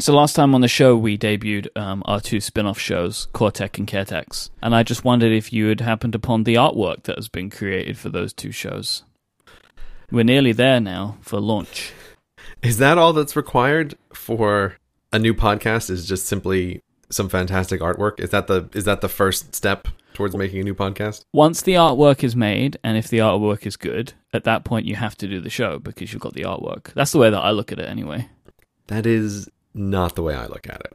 So last time on the show, we debuted um, our two spin-off shows, Cortec and Caretex, and I just wondered if you had happened upon the artwork that has been created for those two shows. We're nearly there now for launch. Is that all that's required for a new podcast? Is just simply some fantastic artwork? Is that the is that the first step towards making a new podcast? Once the artwork is made, and if the artwork is good, at that point you have to do the show because you've got the artwork. That's the way that I look at it, anyway. That is not the way I look at it.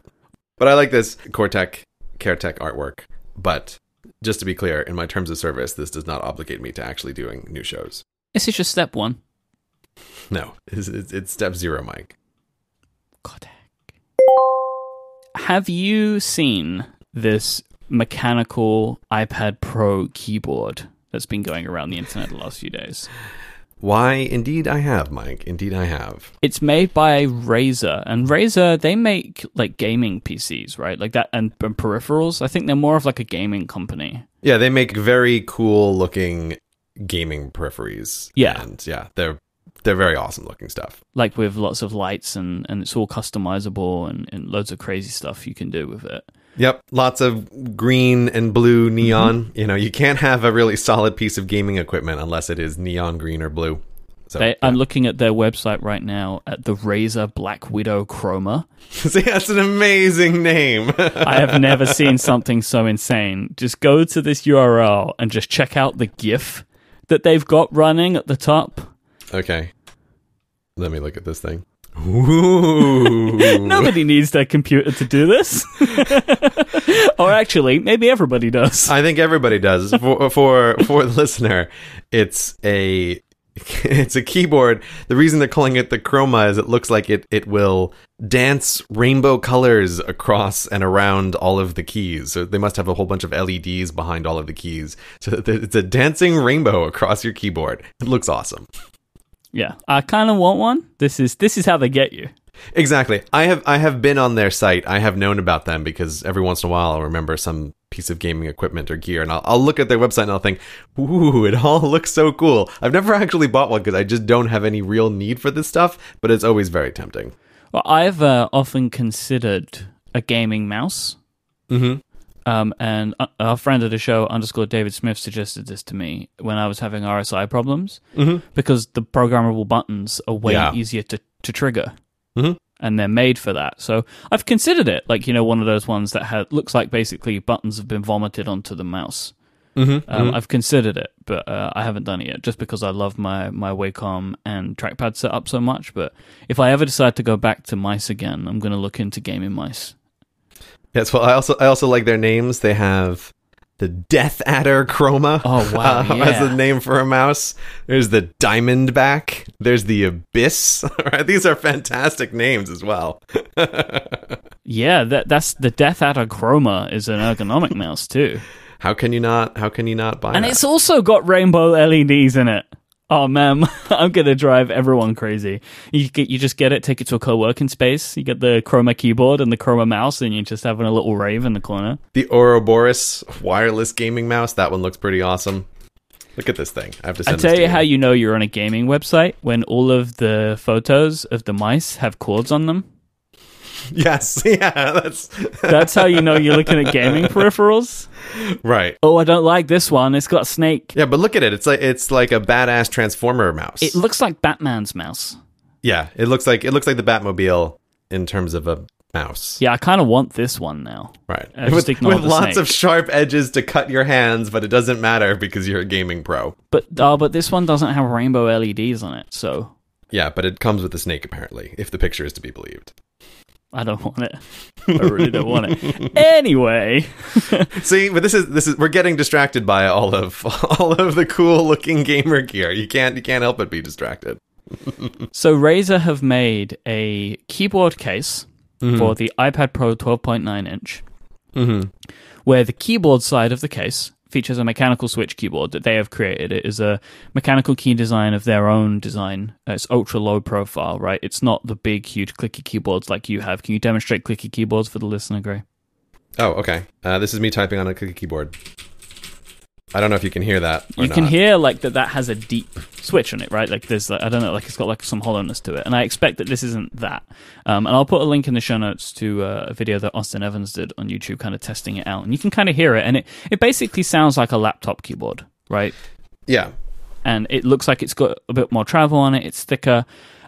But I like this Cortec Caretech artwork. But just to be clear, in my terms of service, this does not obligate me to actually doing new shows. This is just step one. No, it's, it's, it's step zero, Myke. Kodak. Have you seen this mechanical iPad Pro keyboard that's been going around the internet the last few days? Why, indeed, I have, Myke. Indeed, I have. It's made by Razer, and Razer they make like gaming PCs, right? Like that, and, and peripherals. I think they're more of like a gaming company. Yeah, they make very cool looking gaming peripheries. Yeah. and yeah, they're they're very awesome looking stuff. like with lots of lights and, and it's all customizable and, and loads of crazy stuff you can do with it. Yep, lots of green and blue neon. Mm-hmm. You know, you can't have a really solid piece of gaming equipment unless it is neon green or blue. So They, I'm looking at their website right now at the Razer Black Widow Chroma. See, that's an amazing name. I have never seen something so insane. Just go to this URL and just check out the GIF that they've got running at the top. okay, let me look at this thing. Nobody needs their computer to do this. or actually, maybe everybody does. I think everybody does. For for for the listener, it's a it's a keyboard. The reason they're calling it the Chroma is it looks like it it will dance rainbow colors across and around all of the keys. So they must have a whole bunch of LEDs behind all of the keys. So it's a dancing rainbow across your keyboard. It looks awesome. Yeah, I kind of want one. This is this is how they get you. Exactly. I have I have been on their site. I have known about them because every once in a while I'll remember some piece of gaming equipment or gear and I'll, I'll look at their website and I'll think, ooh, it all looks so cool. I've never actually bought one because I just don't have any real need for this stuff, but it's always very tempting. Well, I've uh, often considered a gaming mouse. Mm-hmm. Um, and uh, our friend of the show, underscore David Smith, suggested this to me when I was having RSI problems Mm-hmm. because the programmable buttons are way Yeah. easier to, to trigger. Mhm. And they're made for that. So I've considered it like, you know, one of those ones that ha- looks like basically buttons have been vomited onto the mouse. Mm-hmm. Um, I've considered it, but uh, I haven't done it yet, just because I love my my Wacom and trackpad setup so much. But if I ever decide to go back to mice again, I'm going to look into gaming mice. Yes, well I also I also like their names. They have the Death Adder Chroma. Oh, wow, uh, as yeah. the name for a mouse. There's the Diamondback. There's the Abyss. Right, These are fantastic names as well. Yeah, that that's the Death Adder Chroma is an ergonomic mouse too, How can you not? How can you not buy and that? it's also got rainbow LEDs in it. Oh man, I'm gonna drive everyone crazy. You get you just get it, take it to a co-working space. You get the Chroma keyboard and the Chroma mouse, and you're just having a little rave in the corner. The Ouroboros wireless gaming mouse. That one looks pretty awesome. Look at this thing. I have to I tell to you how you know you're on a gaming website when all of the photos of the mice have cords on them. Yes, yeah, that's That's how you know you're looking at gaming peripherals. right. Oh, I don't like this one. It's got a snake. Yeah, but look at it. It's like it's like a badass transformer mouse. It looks like Batman's mouse. yeah, it looks like it looks like the Batmobile in terms of a mouse. Yeah, I kind of want this one now. Right. Uh, with with lots snake. of sharp edges to cut your hands, but it doesn't matter because you're a gaming pro. But uh, but this one doesn't have rainbow LEDs on it, so Yeah, but it comes with the snake apparently, if the picture is to be believed. I don't want it. I really don't want it. Anyway, See, but this is this is we're getting distracted by all of all of the cool looking gamer gear. You can't you can't help but be distracted. so Razer have made a keyboard case for the iPad Pro 12.9 inch, Mm-hmm. where the keyboard side of the case features a mechanical switch keyboard that they have created. It is a mechanical key design of their own design. Uh, It's ultra low profile, right? It's not the big, huge clicky keyboards like you have. Can you demonstrate clicky keyboards for the listener, Grey? Oh, okay. Uh, this is me typing on a clicky keyboard. I don't know if you can hear that. or you can not. hear like that that has a deep switch on it right? Like there's like, i don't know like it's got like some hollowness to it. And i expect that this isn't that. Um, and i'll put a link in the show notes to uh, a video that austin evans did on youtube kind of testing it out. And you can kind of hear it. And it, it basically sounds like a laptop keyboard right? Yeah. and it looks like it's got a bit more travel on it. It's thicker.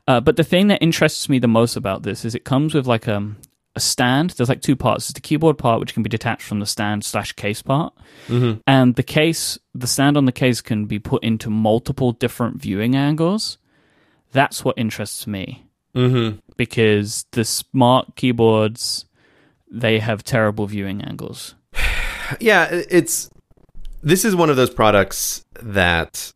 Uh, but the thing that interests me the most about this is it comes with like um, a stand there's like two parts there's the keyboard part which can be detached from the stand slash case part Mm-hmm. and the case the stand on the case can be put into multiple different viewing angles that's what interests me Mm-hmm. because the smart keyboards they have terrible viewing angles Yeah, it's this is one of those products that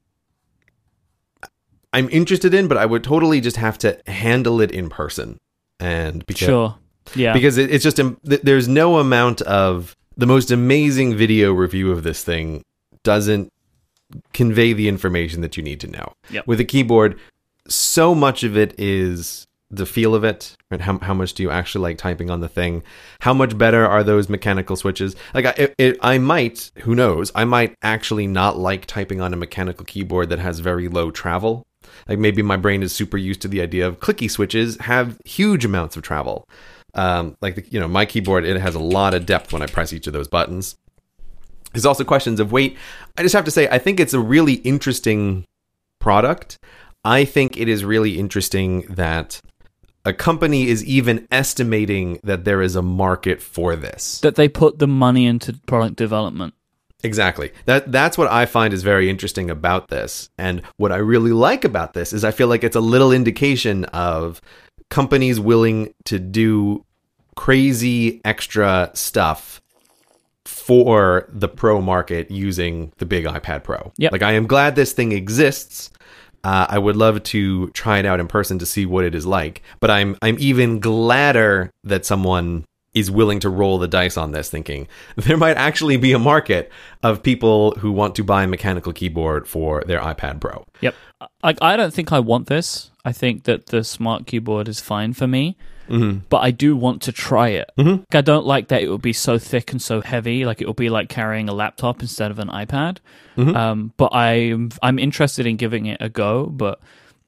I'm interested in, but I would totally just have to handle it in person. And because sure yeah because it, it's just there's no amount of the most amazing video review of this thing doesn't convey the information that you need to know. Yep. With a keyboard, so much of it is the feel of it, right? How, how much do you actually like typing on the thing? How much better are those mechanical switches? Like, I, it, it, I might, who knows, I might actually not like typing on a mechanical keyboard that has very low travel. Like, maybe my brain is super used to the idea of clicky switches have huge amounts of travel. Um, like, the, you know, my keyboard, it has a lot of depth when I press each of those buttons. There's also questions of weight. I just have to say, I think it's a really interesting product. I think it is really interesting that a company is even estimating that there is a market for this. that they put the money into product development Exactly. That that's what I find is very interesting about this. And what I really like about this is I feel like it's a little indication of companies willing to do crazy extra stuff for the pro market using the big iPad Pro. Yep. Like I am glad this thing exists. Uh, I would love to try it out in person to see what it is like, but I'm I'm even gladder that someone is willing to roll the dice on this, thinking there might actually be a market of people who want to buy a mechanical keyboard for their iPad Pro. Yep. Like I don't think I want this. I think that the smart keyboard is fine for me. Mm-hmm. But I do want to try it. Mhm. Like, I don't like that it will be so thick and so heavy. Like it will be like carrying a laptop instead of an iPad. Mhm. Um, but I'm I'm interested in giving it a go. But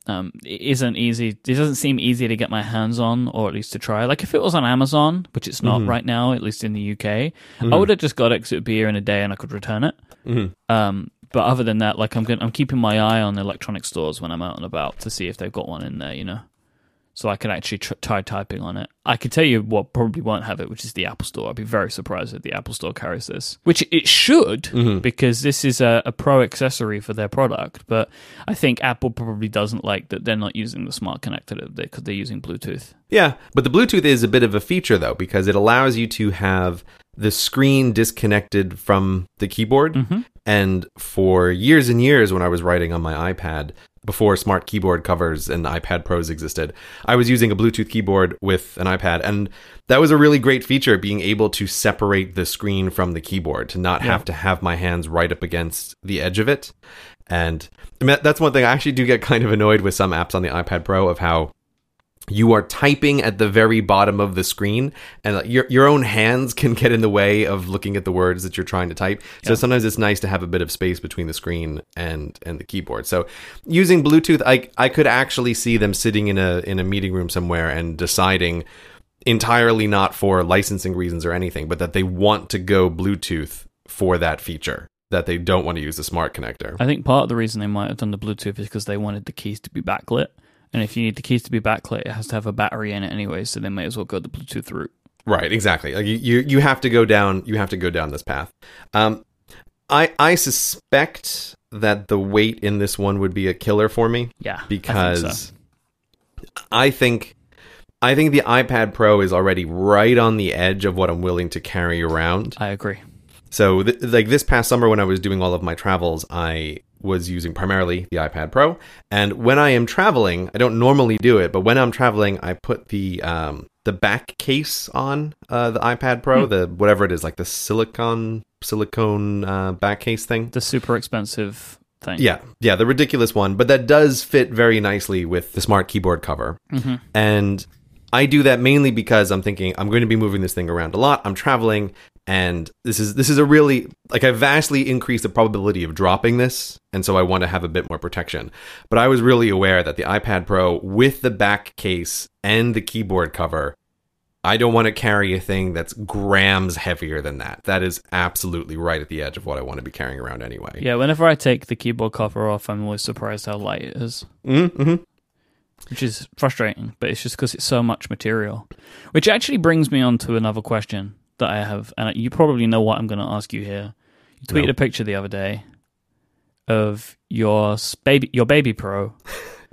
um, it isn't easy. It doesn't seem easy to get my hands on, or at least to try. Like if it was on Amazon, which it's not Mhm. right now, at least in the UK, I Mhm. would have just got it because it would be here in a day and I could return it. Mhm. Um, but other than that, like I'm going I'm keeping my eye on electronic stores when I'm out and about to see if they've got one in there, you know, so I can actually tr- try typing on it. I can tell you what probably won't have it, which is the Apple Store. I'd be very surprised if the Apple Store carries this, which it should Mhm. because this is a, a pro accessory for their product. But I think Apple probably doesn't like that they're not using the smart connector because they're using Bluetooth. Yeah, but the Bluetooth is a bit of a feature though because it allows you to have the screen disconnected from the keyboard. Mhm. And for years and years when I was writing on my iPad before smart keyboard covers and iPad Pros existed, I was using a Bluetooth keyboard with an iPad and that was a really great feature being able to separate the screen from the keyboard to not Yeah. have to have my hands right up against the edge of it. And that's one thing I actually do get kind of annoyed with some apps on the iPad Pro of how you are typing at the very bottom of the screen and your your own hands can get in the way of looking at the words that you're trying to type so Yeah. sometimes it's nice to have a bit of space between the screen and and the keyboard so using bluetooth i i could actually see them sitting in a in a meeting room somewhere and deciding entirely not for licensing reasons or anything but that they want to go bluetooth for that feature that they don't want to use the smart connector I think part of the reason they might have done the Bluetooth is because they wanted the keys to be backlit. And if you need the keys to be backlit, it has to have a battery in it anyway, so they may as well go the Bluetooth route. Right, exactly. Like you, you, you have to go down. You have to go down this path. Um, I, I suspect that the weight in this one would be a killer for me Yeah, I think because so. I think, I think the iPad Pro is already right on the edge of what I'm willing to carry around. I agree. So, th- like this past summer, when I was doing all of my travels, I was using primarily the iPad Pro. And when I am traveling, I don't normally do it, but when I'm traveling, I put the um, the back case on uh, the iPad Pro, the whatever it is, like the silicon silicone uh, back case thing. The super expensive thing. Yeah, yeah, the ridiculous one, but that does fit very nicely with the smart keyboard cover. hmm And I do that mainly because I'm thinking I'm going to be moving this thing around a lot. I'm traveling, and this is this is a really like I vastly increased the probability of dropping this, and so I want to have a bit more protection. But I was really aware that the iPad Pro with the back case and the keyboard cover, I don't want to carry a thing that's grams heavier than that. That is absolutely right at the edge of what I want to be carrying around anyway. Yeah, whenever I take the keyboard cover off, I'm always surprised how light it is. Mm-hmm. Which is frustrating, but it's just because it's so much material. Which actually brings me on to another question that I have, and you probably know what I'm going to ask you here. You tweeted No. a picture the other day of your baby, your baby Pro,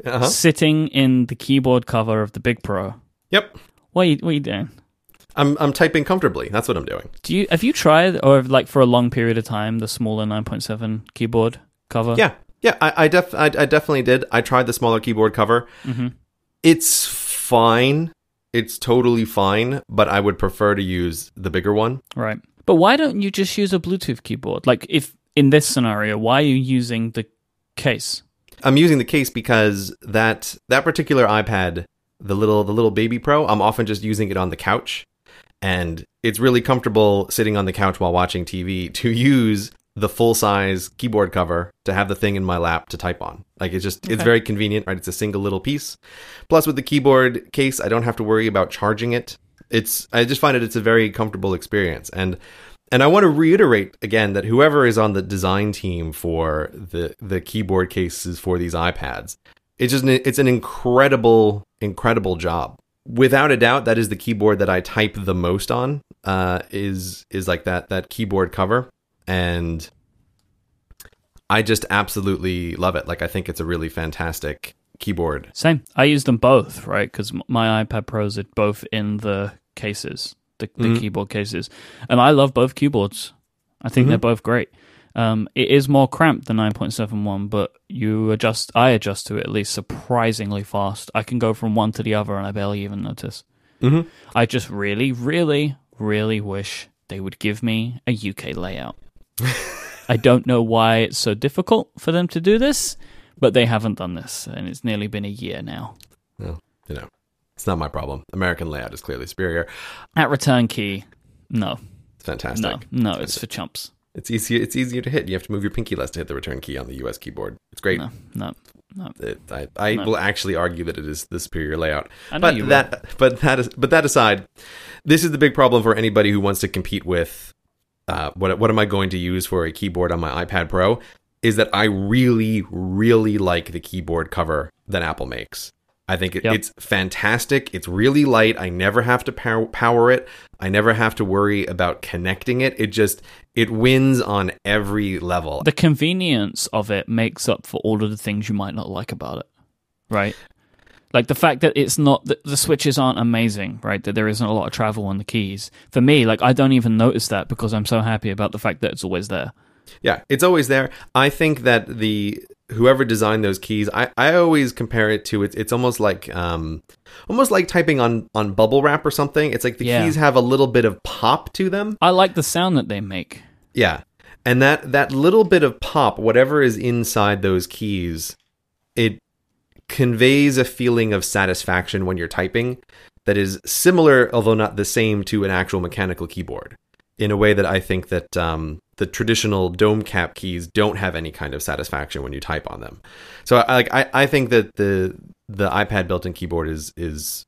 Uh-huh. sitting in the keyboard cover of the Big Pro. Yep. What are you, what are you doing? I'm I'm typing comfortably. That's what I'm doing. Do you have you tried, or like for a long period of time, the smaller 9.7 keyboard cover? Yeah, yeah. I I, def- I, I definitely did. I tried the smaller keyboard cover. hmm It's fine. It's totally fine, but I would prefer to use the bigger one. Right. But why don't you just use a Bluetooth keyboard? Like, if in this scenario, why are you using the case? I'm using the case because that that particular iPad, the little the little baby pro, I'm often just using it on the couch, and it's really comfortable sitting on the couch while watching TV to use the full size keyboard cover to have the thing in my lap to type on. Like it's just it's very convenient, right? It's a single little piece. Plus with the keyboard case, I don't have to worry about charging it. It's I just find it it's a very comfortable experience and and I want to reiterate again that whoever is on the design team for the the keyboard cases for these iPads, it's just an, it's an incredible incredible job. Without a doubt, that is the keyboard that I type the most on. Uh, is is like that that keyboard cover, and I just absolutely love it. Like I think it's a really fantastic keyboard. Same. I use them both, right? Because my iPad Pros are both in the cases, the, the Mhm. keyboard cases, and I love both keyboards. I think Mhm. they're both great. Um, it is more cramped than 9.71, but you adjust. I adjust to it at least surprisingly fast. I can go from one to the other, and I barely even notice. Mm-hmm. I just really, really, really wish they would give me a UK layout. I don't know why it's so difficult for them to do this, but they haven't done this, and it's nearly been a year now. Well, you know, it's not my problem. American layout is clearly superior. At return key, no, It's fantastic. no, no, it's for chumps. It's easier. It's easier to hit. You have to move your pinky less to hit the return key on the US keyboard. It's great. No, no, no. It, I, I No. will actually argue that it is the superior layout. I know But you will. that, but that is, but that aside, this is the big problem for anybody who wants to compete with. Uh, what what am I going to use for a keyboard on my iPad Pro? Is that I really, really like the keyboard cover that Apple makes. I think it, Yep. it's fantastic. It's really light. I never have to power, power it. I never have to worry about connecting it. It just it wins on every level. The convenience of it makes up for all of the things you might not like about it, right? Like the fact that it's not that the switches aren't amazing, right? That there isn't a lot of travel on the keys. For me, like I don't even notice that because I'm so happy about the fact that it's always there. Yeah, it's always there. I think that the whoever designed those keys, I, I always compare it to it's it's almost like um almost like typing on on bubble wrap or something. It's like the Yeah. keys have a little bit of pop to them. I like the sound that they make. Yeah. And that that little bit of pop, whatever is inside those keys, it conveys a feeling of satisfaction when you're typing that is similar, although not the same, to an actual mechanical keyboard. In a way that I think that um, the traditional dome cap keys don't have any kind of satisfaction when you type on them. So, I, like, I, I think that the the iPad built-in keyboard is is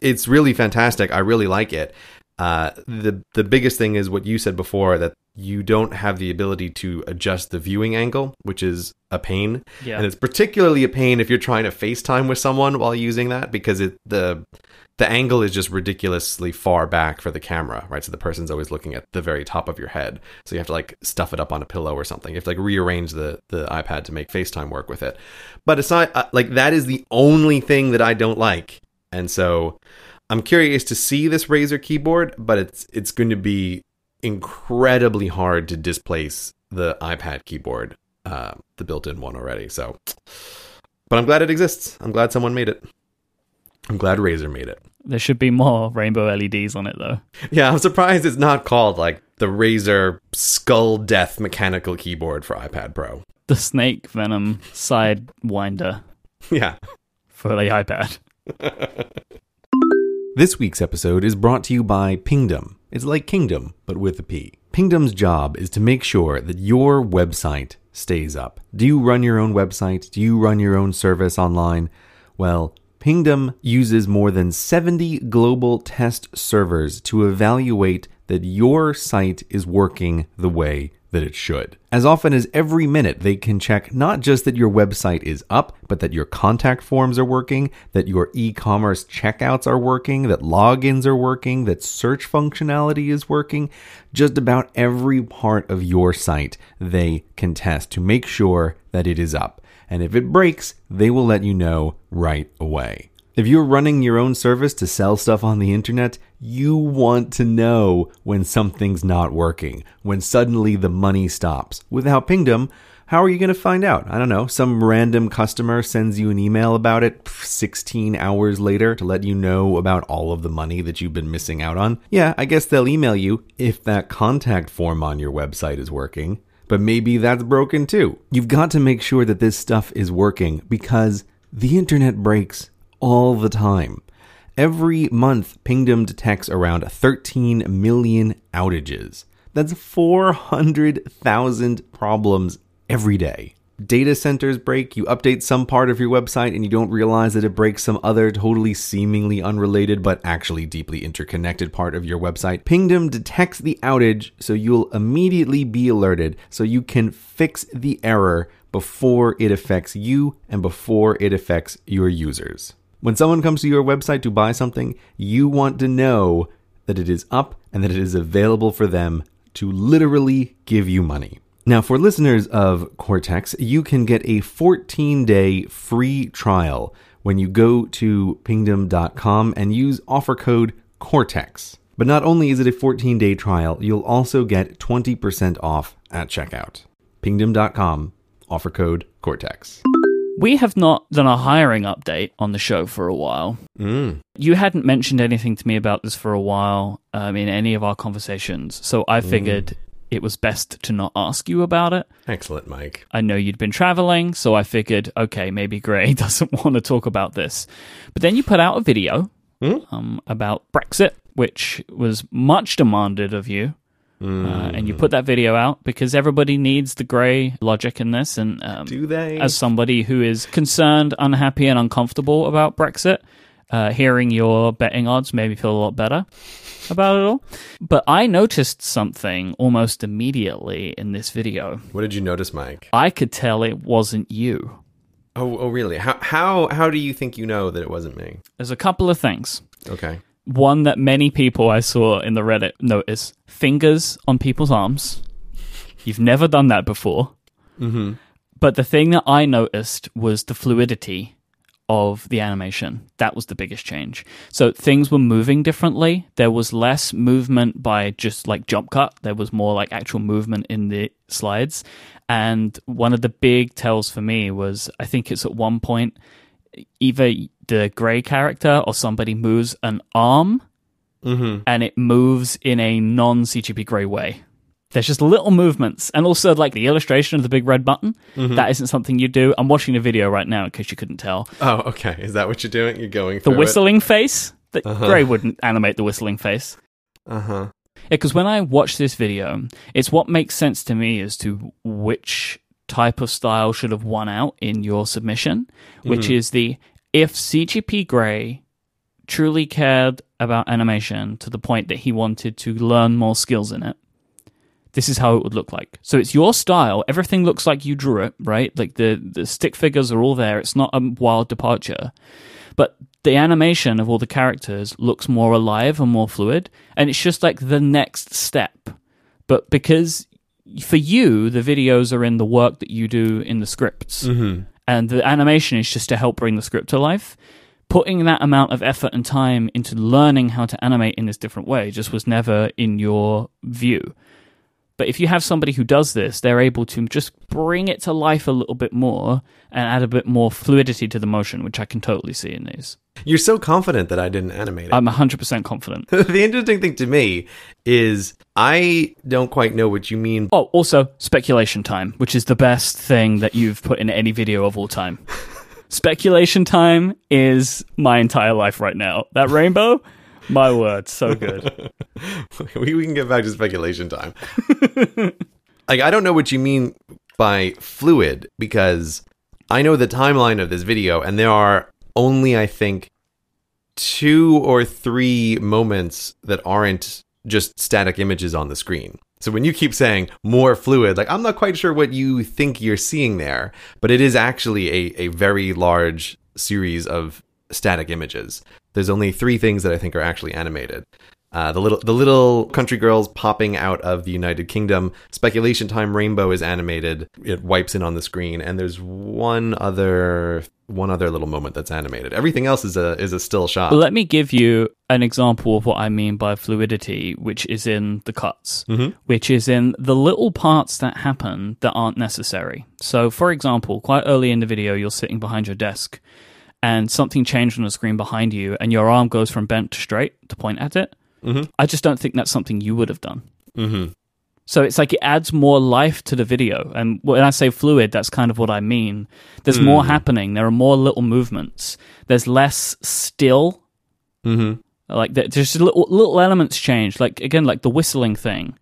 it's really fantastic. I really like it. Uh, the the biggest thing is what you said before that you don't have the ability to adjust the viewing angle, which is a pain. Yeah. And it's particularly a pain if you're trying to FaceTime with someone while using that because it the the angle is just ridiculously far back for the camera, right? So the person's always looking at the very top of your head. So you have to like stuff it up on a pillow or something. You have to like rearrange the the iPad to make FaceTime work with it. But aside uh, like that is the only thing that I don't like. And so I'm curious to see this Razer keyboard, but it's it's going to be incredibly hard to displace the iPad keyboard, uh, the built-in one already. So, but I'm glad it exists. I'm glad someone made it. I'm glad Razer made it. There should be more rainbow LEDs on it though. Yeah, I'm surprised it's not called like the Razer Skull Death mechanical keyboard for iPad Pro. The snake venom side winder Yeah. for the iPad. This week's episode is brought to you by Pingdom. It's like Kingdom, but with a P. Pingdom's job is to make sure that your website stays up. Do you run your own website? Do you run your own service online? Well, Pingdom uses more than 70 global test servers to evaluate that your site is working the way that it should. As often as every minute, they can check not just that your website is up, but that your contact forms are working, that your e commerce checkouts are working, that logins are working, that search functionality is working. Just about every part of your site they can test to make sure that it is up. And if it breaks, they will let you know right away. If you're running your own service to sell stuff on the internet, you want to know when something's not working, when suddenly the money stops. Without Pingdom, how are you going to find out? I don't know. Some random customer sends you an email about it 16 hours later to let you know about all of the money that you've been missing out on. Yeah, I guess they'll email you if that contact form on your website is working. But maybe that's broken too. You've got to make sure that this stuff is working because the internet breaks all the time. Every month, Pingdom detects around 13 million outages. That's 400,000 problems every day. Data centers break, you update some part of your website and you don't realize that it breaks some other totally seemingly unrelated but actually deeply interconnected part of your website. Pingdom detects the outage so you'll immediately be alerted so you can fix the error before it affects you and before it affects your users. When someone comes to your website to buy something, you want to know that it is up and that it is available for them to literally give you money. Now, for listeners of Cortex, you can get a 14 day free trial when you go to pingdom.com and use offer code Cortex. But not only is it a 14 day trial, you'll also get 20% off at checkout. Pingdom.com, offer code Cortex. We have not done a hiring update on the show for a while. Mm. You hadn't mentioned anything to me about this for a while um, in any of our conversations, so I figured it was best to not ask you about it. Excellent, Myke. I know you'd been traveling, so I figured, okay, maybe Grey doesn't want to talk about this. But then you put out a video Hmm? um, about Brexit, which was much demanded of you. Uh, and you put that video out because everybody needs the Grey logic in this. And um, Do they? as somebody who is concerned, unhappy, and uncomfortable about Brexit, uh, hearing your betting odds made me feel a lot better about it all. But I noticed something almost immediately in this video. what did you notice, Myke? I could tell it wasn't you. Oh, oh, really? How how how do you think you know that it wasn't me? There's a couple of things. Okay. One that many people I saw in the Reddit notice fingers on people's arms. You've never done that before. Mm-hmm. But the thing that I noticed was the fluidity of the animation. That was the biggest change. So things were moving differently. There was less movement by just like jump cut. There was more like actual movement in the slides. And one of the big tells for me was I think it's at one point either the gray character or somebody moves an arm Mm-hmm. and it moves in a non CGP Grey way. There's just little movements, and also like the illustration of the big red button. That isn't something you do. I'm watching a video right now in case you couldn't tell. Oh, okay. Is that what you're doing? You're going The whistling face. That Grey wouldn't animate the whistling face. Uh huh. because when I watch this video, it's what makes sense to me as to which type of style should have won out in your submission, which mm-hmm. is the if CGP Grey truly cared about animation to the point that he wanted to learn more skills in it. This is how it would look like. So it's your style. Everything looks like you drew it, right? Like the, the stick figures are all there. It's not a wild departure. But the animation of all the characters looks more alive and more fluid. And it's just like the next step. But because for you, the videos are in the work that you do in the scripts, mm-hmm. and the animation is just to help bring the script to life. Putting that amount of effort and time into learning how to animate in this different way just was never in your view. But if you have somebody who does this, they're able to just bring it to life a little bit more and add a bit more fluidity to the motion, which I can totally see in these. You're so confident that I didn't animate it. I'm 100% confident. the interesting thing to me is I don't quite know what you mean. Oh, also, speculation time, which is the best thing that you've put in any video of all time. speculation time is my entire life right now. That rainbow, My word, so good. we, we can get back to speculation time. like, I don't know what you mean by fluid because I know the timeline of this video, and there are only, I think, two or three moments that aren't just static images on the screen. So when you keep saying more fluid, like I'm not quite sure what you think you're seeing there, but it is actually a, a very large series of static images. There's only three things that I think are actually animated. Uh, the little the little country girls popping out of the United Kingdom. Speculation time rainbow is animated. It wipes in on the screen, and there's one other one other little moment that's animated. Everything else is a is a still shot. Let me give you an example of what I mean by fluidity, which is in the cuts, Mm-hmm. which is in the little parts that happen that aren't necessary. So, for example, quite early in the video, you're sitting behind your desk, and something changed on the screen behind you, and your arm goes from bent to straight to point at it. Mhm. I just don't think that's something you would have done. Mm-hmm. So it's like it adds more life to the video. And when I say fluid, that's kind of what I mean. There's more happening. There are more little movements. There's less still. Mm-hmm. Like there- there's little, little elements change. Like again, like the whistling thing.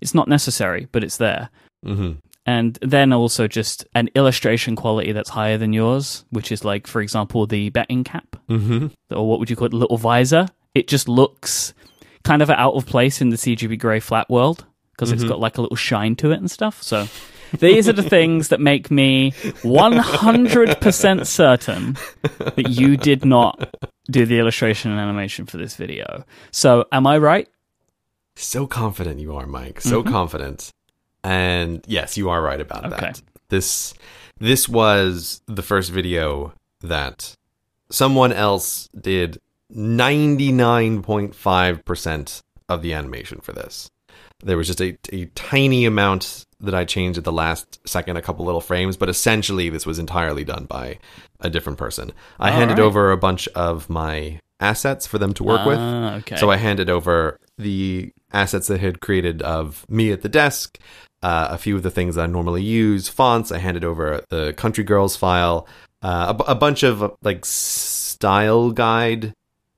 It's not necessary, but it's there. Mm-hmm. And then also just an illustration quality that's higher than yours, which is like, for example, the betting cap, Mm-hmm. or what would you call it, little visor. It just looks kind of out of place in the CGP Grey flat world because it's got like a little shine to it and stuff. So these are the things that make me 100% certain that you did not do the illustration and animation for this video. So am I right? So confident you are, Myke. So confident. And yes, you are right about Okay. that. This this was the first video that someone else did 99.5% of the animation for this. There was just a, a tiny amount that I changed at the last second, a couple little frames, but essentially this was entirely done by a different person. I All handed right. over a bunch of my assets for them to work with. Ah, okay. So I handed over the assets that I had created of me at the desk, uh, a few of the things that I normally use, fonts. I handed over the Country Girls file, uh, a, a bunch of like style guide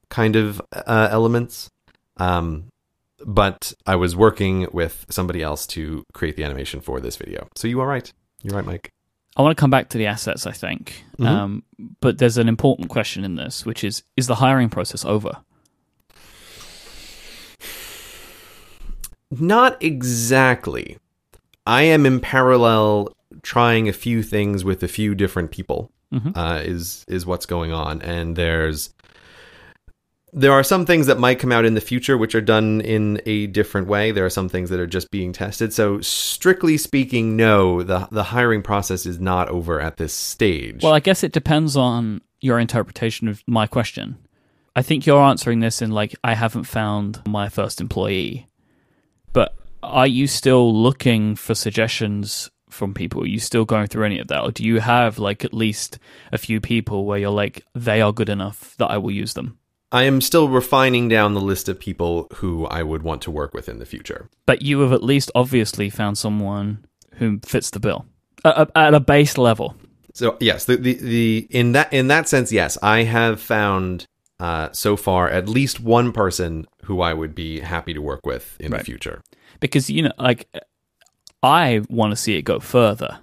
kind of uh, elements. Um, but I was working with somebody else to create the animation for this video. So you are right. You're right, Myke. I want to come back to the assets, I think. Mhm. Um, but there's an important question in this, which is Is the hiring process over? Not exactly. I am in parallel trying a few things with a few different people. Mhm. Uh, is is what's going on, and there's there are some things that might come out in the future which are done in a different way. There are some things that are just being tested. So strictly speaking, no, the the hiring process is not over at this stage. Well, I guess it depends on your interpretation of my question. I think you're answering this in like, I haven't found my first employee. But are you still looking for suggestions from people? Are you still going through any of that? Or do you have like at least a few people where you're like, they are good enough that I will use them? I am still refining down the list of people who I would want to work with in the future. But you have at least obviously found someone who fits the bill at, a base level. So yes, the, the the in that in that sense, yes, I have found uh, so far at least one person who I would be happy to work with in the future. Because you know like i want to see it go further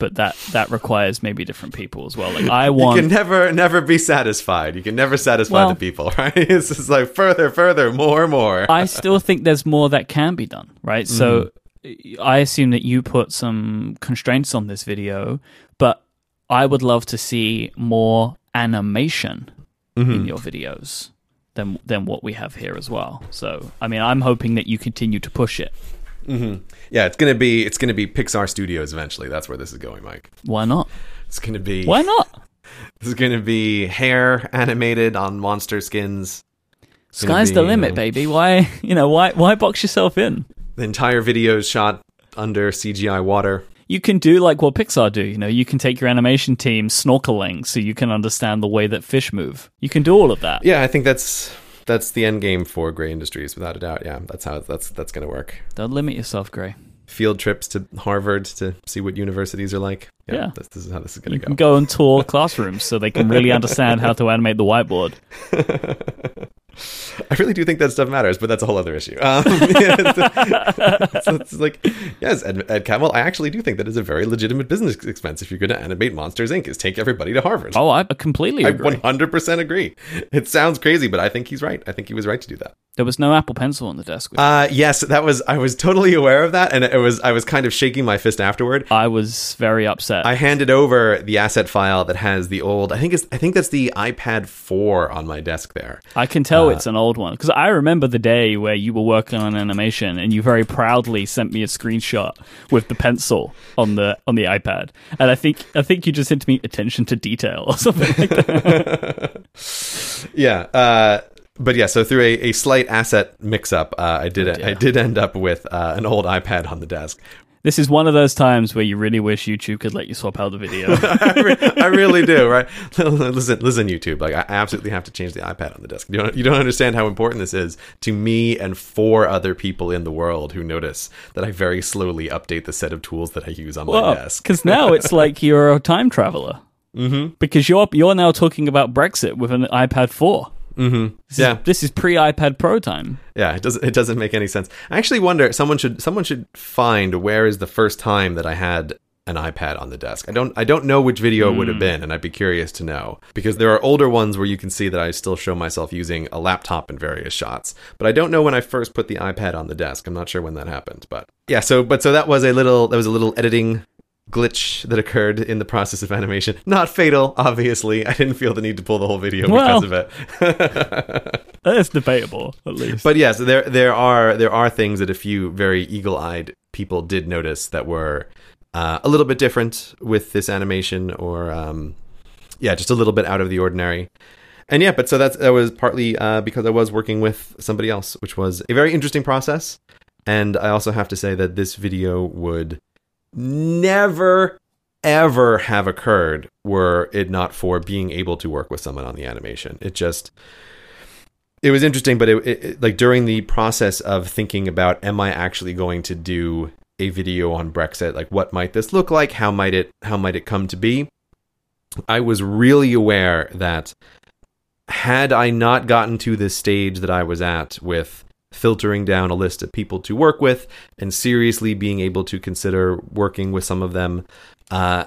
but that that requires maybe different people as well like i want You can never never be satisfied. You can never satisfy Well- the people, right? It's just like further, further, more, more. i still think there's more that can be done right so mm. i assume that you put some constraints on this video but i would love to see more animation in mm-hmm. your videos than than what we have here as well so i mean i'm hoping that you continue to push it yeah, it's gonna be it's gonna be Pixar Studios eventually. That's where this is going, Myke. why not It's gonna be why not This is gonna be hair animated on monster skins. It's sky's the be, limit uh, baby why you know why why box yourself in The entire video is shot under CGI water. You can do like what Pixar do. You know, you can take your animation team snorkeling so you can understand the way that fish move. You can do all of that. Yeah, I think that's that's the end game for Grey Industries, without a doubt. Yeah, that's how that's that's gonna work. Don't limit yourself, Grey. Field trips to Harvard to see what universities are like. Yeah. This, this is how this is going to can go. go and tour classrooms so they can really understand how to animate the whiteboard. I really do think that stuff matters, but that's a whole other issue. Um, it's, it's like, yes, Ed, Ed Catmull, I actually do think that is a very legitimate business expense if you're going to animate Monsters Inc. is take everybody to Harvard. Oh, I completely I agree. 100% agree. It sounds crazy, but I think he's right. I think he was right to do that. There was no Apple Pencil on the desk. Uh, yes, that was. I was totally aware of that, and it was. I was kind of shaking my fist afterward. I was very upset. I handed over the asset file that has the old. I think it's. I think that's the iPad 4 on my desk there. I can tell Uh, it's an old one because I remember the day where you were working on an animation and you very proudly sent me a screenshot with the pencil on the on the iPad, and I think I think you just sent me attention to detail or something like that. Yeah. Uh, but yeah, so through a, a slight asset mix-up, uh, I did. dear. I did end up with uh, an old iPad on the desk. This is one of those times where you really wish YouTube could let you swap out the video. I, re- I really do, right? listen, listen, YouTube. Like, I absolutely have to change the iPad on the desk. You don't, you don't understand how important this is to me and four other people in the world who notice that I very slowly update the set of tools that I use on my desk. because now it's like you're a time traveler. Mm-hmm. Because you're you're now talking about Brexit with an iPad 4 Mm-hmm. This Yeah. is, this is pre iPad Pro time. Yeah, it doesn't. It doesn't make any sense. I actually wonder. Someone should. Someone should find where is the first time that I had an iPad on the desk. I don't. I don't know which video it would have been, and I'd be curious to know because there are older ones where you can see that I still show myself using a laptop in various shots. But I don't know when I first put the iPad on the desk. I'm not sure when that happened. But yeah. So, but so that was a little. That was a little editing glitch that occurred in the process of animation. Not fatal, obviously. I didn't feel the need to pull the whole video Well. because of it. That's debatable, at least. But yes, there there are there are things that a few very eagle-eyed people did notice that were uh, a little bit different with this animation, or um, yeah, just a little bit out of the ordinary. And yeah, but so that's that was partly uh, because I was working with somebody else, which was a very interesting process. And I also have to say that this video would never ever have occurred were it not for being able to work with someone on the animation. It just it was interesting, but it, it, like during the process of thinking about, am I actually going to do a video on Brexit? Like, what might this look like? How might it how might it come to be? I was really aware that had I not gotten to this stage that I was at with filtering down a list of people to work with and seriously being able to consider working with some of them, uh,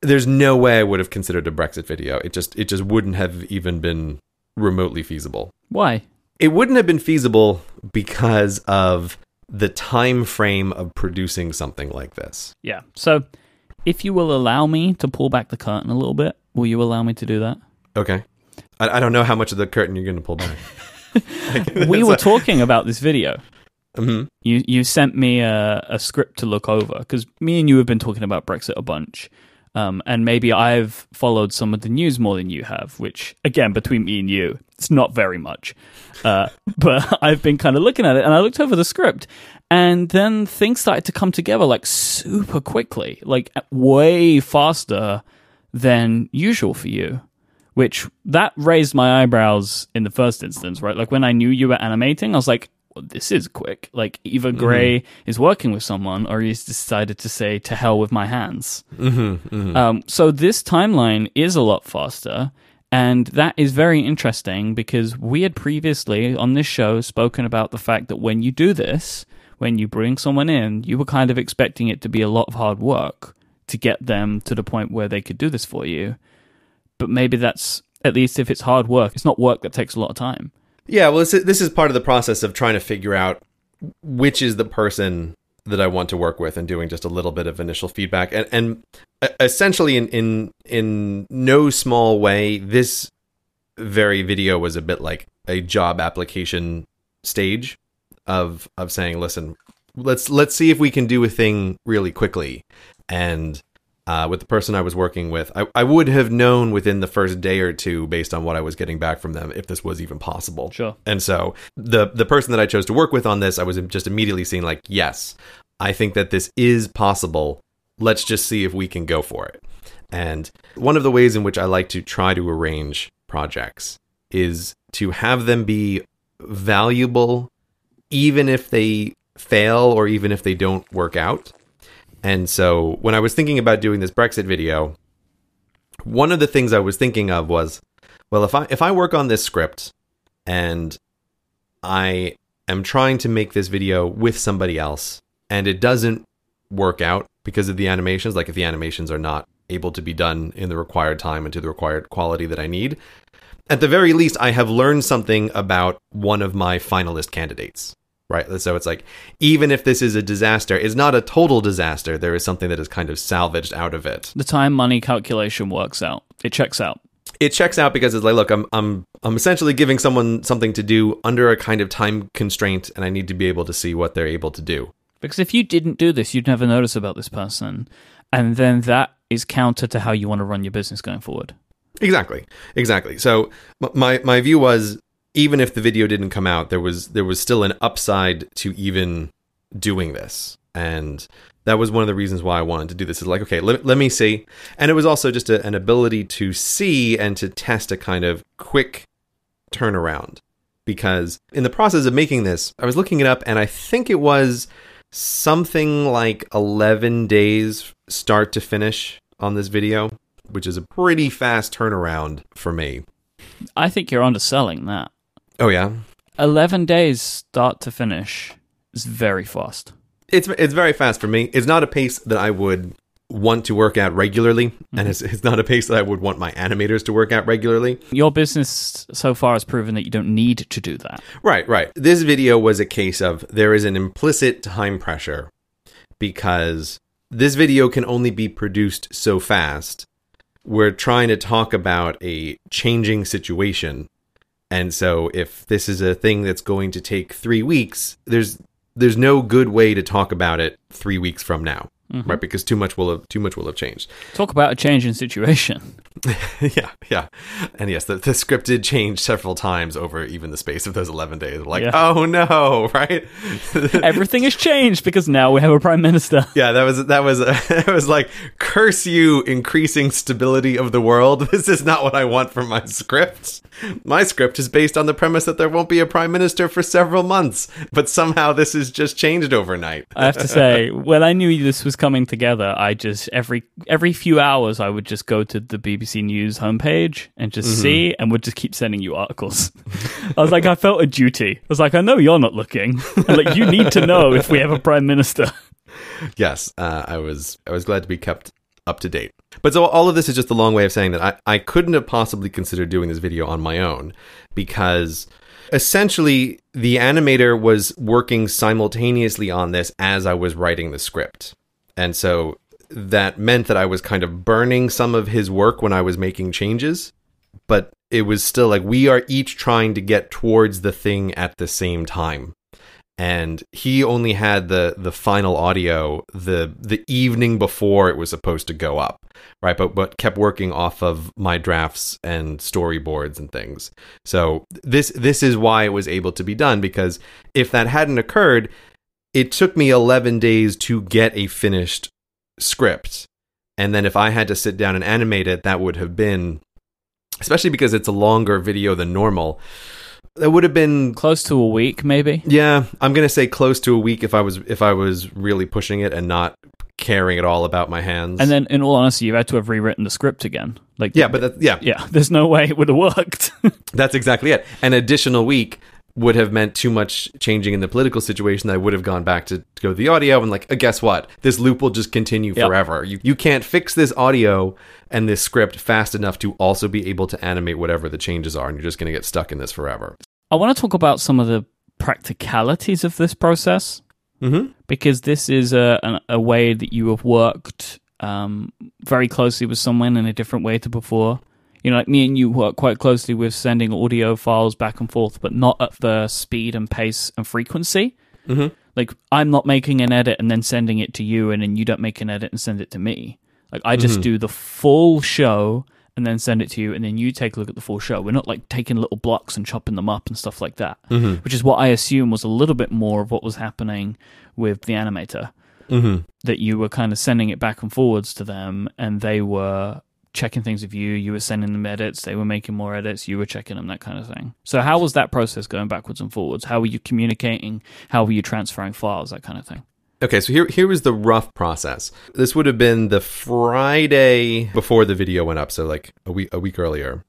there's no way I would have considered a Brexit video. It just it just wouldn't have even been remotely feasible. Why? It wouldn't have been feasible because of the time frame of producing something like this. Yeah. So, if you will allow me to pull back the curtain a little bit, will you allow me to do that? Okay. I, I don't know how much of the curtain you're going to pull back. we were talking about this video. Mhm. You you sent me a, a script to look over because me and you have been talking about Brexit a bunch, um, and maybe I've followed some of the news more than you have. Which again, between me and you, it's not very much. Uh, but I've been kind of looking at it, and I looked over the script, and then things started to come together like super quickly, like way faster than usual for you which that raised my eyebrows in the first instance, right? Like when I knew you were animating, I was like, well, this is quick. Like either mm-hmm. Grey is working with someone or he's decided to say, to hell with my hands. Mm-hmm, mm-hmm. Um, so this timeline is a lot faster. And that is very interesting because we had previously on this show spoken about the fact that when you do this, when you bring someone in, you were kind of expecting it to be a lot of hard work to get them to the point where they could do this for you but maybe that's at least if it's hard work, it's not work that takes a lot of time. Yeah, well, this is, this is part of the process of trying to figure out which is the person that I want to work with and doing just a little bit of initial feedback. And, and essentially, in, in, in no small way, this very video was a bit like a job application stage of of saying, listen, let's let's see if we can do a thing really quickly. And uh, with the person I was working with, I, I would have known within the first day or two, based on what I was getting back from them, if this was even possible. Sure. And so the the person that I chose to work with on this, I was just immediately seeing like, yes, I think that this is possible. Let's just see if we can go for it. And one of the ways in which I like to try to arrange projects is to have them be valuable even if they fail or even if they don't work out And so when I was thinking about doing this Brexit video, one of the things I was thinking of was, well, if I if I work on this script and I am trying to make this video with somebody else and it doesn't work out because of the animations, like if the animations are not able to be done in the required time and to the required quality that I need, at the very least, I have learned something about one of my finalist candidates. Right. So it's like, even if this is a disaster, it's not a total disaster. There is something that is kind of salvaged out of it. The time money calculation works out. It checks out. It checks out because it's like, look, I'm I'm I'm essentially giving someone something to do under a kind of time constraint, and I need to be able to see what they're able to do. Because if you didn't do this, you'd never notice about this person. And then that is counter to how you want to run your business going forward. Exactly, exactly. So my my view was even if the video didn't come out, there was there was still an upside to even doing this, and that was one of the reasons why I wanted to do this. Is like, okay, let, let me see, and it was also just a, an ability to see and to test a kind of quick turnaround. Because in the process of making this, I was looking it up, and I think it was something like 11 days start to finish on this video, which is a pretty fast turnaround for me. I think you're underselling that. Oh yeah, 11 days start to finish is very fast. it's it's very fast for me. It's not a pace that I would want to work at regularly, and mm-hmm. it's, it's not a pace that I would want my animators to work at regularly. Your business so far has proven that you don't need to do that. Right, right. This video was a case of there is an implicit time pressure because this video can only be produced so fast. We're trying to talk about a changing situation. And so if this is a thing that's going to take 3 weeks, there's there's no good way to talk about it 3 weeks from now. Mm-hmm. Right, because too much will have too much will have changed. Talk about a change in situation. yeah, yeah. And yes, the, the script did change several times over even the space of those 11 days. Like, Yeah. oh no, right? Everything has changed because now we have a prime minister. yeah, that was, that was, it was like, curse you, increasing stability of the world. This is not what I want from my script. My script is based on the premise that there won't be a prime minister for several months, but somehow this is just changed overnight. I have to say, when I knew this was coming together, I just every every few hours I would just go to the BBC News homepage and just see, and would just keep sending you articles. I was like, I felt a duty. I was like, I know you're not looking. Like, you need to know if we have a prime minister. yes, uh, I was I was glad to be kept up to date. But so all of this is just a long way of saying that I, I couldn't have possibly considered doing this video on my own because essentially the animator was working simultaneously on this as I was writing the script. And so that meant that I was kind of burning some of his work when I was making changes, but it was still like we are each trying to get towards the thing at the same time. And he only had the the final audio the the evening before it was supposed to go up right? But but kept working off of my drafts and storyboards and things. So this this is why it was able to be done because if that hadn't occurred it took me 11 days to get a finished script and then if i had to sit down and animate it that would have been especially because it's a longer video than normal that would have been Close to a week, maybe. yeah, I'm gonna say close to a week if I was if I was really pushing it and not caring at all about my hands. And then, in all honesty, you had to have rewritten the script again. Like, yeah, but that, yeah, yeah, there's no way it would have worked. that's exactly it. An additional week would have meant too much changing in the political situation. I would have gone back to, to go to the audio and like, uh, guess what? This loop will just continue Yep. forever. You you can't fix this audio and this script fast enough to also be able to animate whatever the changes are, and you're just gonna get stuck in this forever. I want to talk about some of the practicalities of this process. Mm-hmm. because this is a, a way that you have worked um, very closely with someone in a different way to before. You know, like me and you work quite closely with sending audio files back and forth, but not at the speed and pace and frequency. Mhm. Like, I'm not making an edit and then sending it to you, and then you don't make an edit and send it to me. Like, I just do the full show and then send it to you, and then you take a look at the full show. We're not like taking little blocks and chopping them up and stuff like that, which is what I assume was a little bit more of what was happening with the animator. Mm-hmm. That you were kind of sending it back and forwards to them, and they were checking things with you. You were sending them edits, they were making more edits, you were checking them, that kind of thing. So, how was that process going backwards and forwards? How were you communicating? How were you transferring files? That kind of thing. Okay, so here here was the rough process. This would have been the Friday before the video went up, so like a week a week earlier.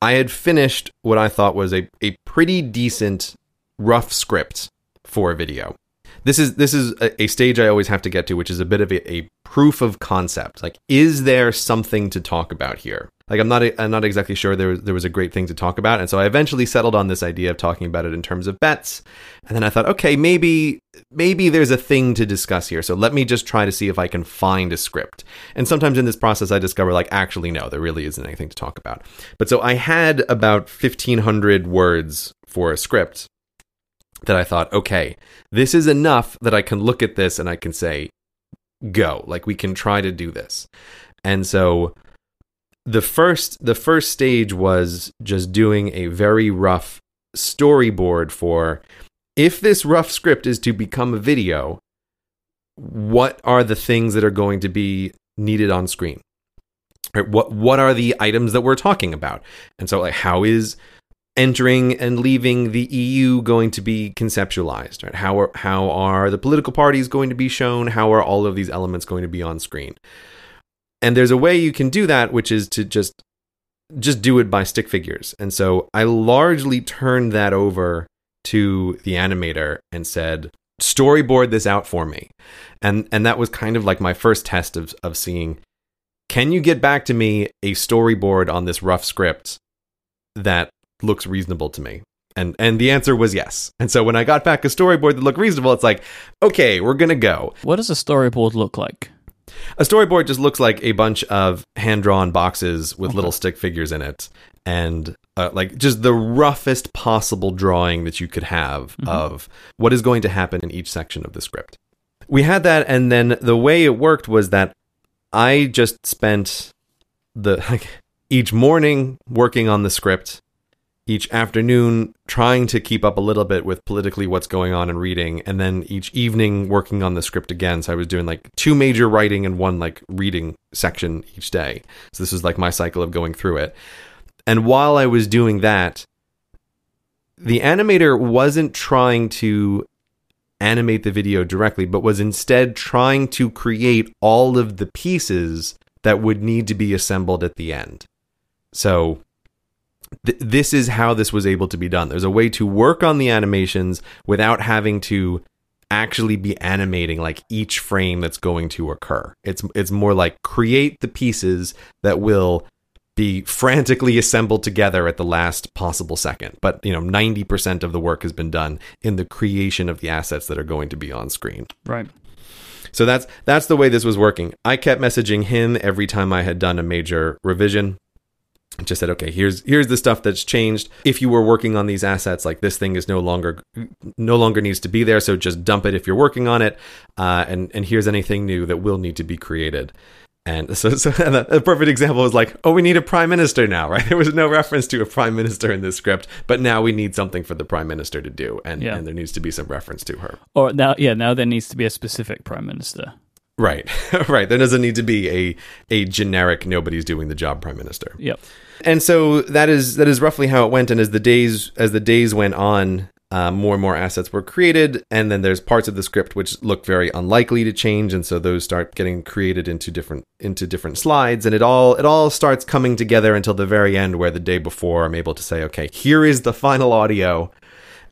I had finished what I thought was a, a pretty decent rough script for a video. This is this is a, a stage I always have to get to, which is a bit of a, a proof of concept. Like, is there something to talk about here? Like, I'm not I'm not exactly sure there was, there was a great thing to talk about, and so I eventually settled on this idea of talking about it in terms of bets. And then I thought, okay, maybe maybe there's a thing to discuss here. So let me just try to see if I can find a script. And sometimes in this process, I discover like, actually, no, there really isn't anything to talk about. But so I had about 1,500 words for a script that I thought, okay, this is enough that I can look at this and I can say, go. Like we can try to do this. And so the first the first stage was just doing a very rough storyboard for if this rough script is to become a video, what are the things that are going to be needed on screen? What what are the items that we're talking about? And so like how is entering and leaving the EU going to be conceptualized? Right? How are how are the political parties going to be shown? How are all of these elements going to be on screen? And there's a way you can do that, which is to just just do it by stick figures. And so I largely turned that over to the animator and said, storyboard this out for me. And and that was kind of like my first test of of seeing can you get back to me a storyboard on this rough script that looks reasonable to me? And and the answer was yes. And so when I got back a storyboard that looked reasonable, it's like, okay, we're gonna go. What does a storyboard look like? A storyboard just looks like a bunch of hand drawn boxes with okay. little stick figures in it, and uh, like just the roughest possible drawing that you could have mm-hmm. of what is going to happen in each section of the script. We had that, and then the way it worked was that I just spent the like, each morning working on the script each afternoon trying to keep up a little bit with politically what's going on and reading and then each evening working on the script again. So i was doing like two major writing and one like reading section each day. So this was like my cycle of going through it. And while i was doing that the animator wasn't trying to animate the video directly but was instead trying to create all of the pieces that would need to be assembled at the end. So th- this is how this was able to be done. There's a way to work on the animations without having to actually be animating like each frame that's going to occur. It's it's more like create the pieces that will be frantically assembled together at the last possible second. But, you know, 90% of the work has been done in the creation of the assets that are going to be on screen. Right. So that's that's the way this was working. I kept messaging him every time I had done a major revision just said okay here's here's the stuff that's changed. If you were working on these assets like this thing is no longer no longer needs to be there so just dump it if you're working on it. Uh, and and here's anything new that will need to be created. And so, so a perfect example is like oh we need a prime minister now right? There was no reference to a prime minister in this script but now we need something for the prime minister to do and yeah. and there needs to be some reference to her. Or now yeah now there needs to be a specific prime minister Right, right. There doesn't need to be a a generic nobody's doing the job prime minister. Yep. And so that is that is roughly how it went. And as the days as the days went on, uh, more and more assets were created, and then there's parts of the script which look very unlikely to change, and so those start getting created into different into different slides, and it all it all starts coming together until the very end, where the day before I'm able to say, okay, here is the final audio,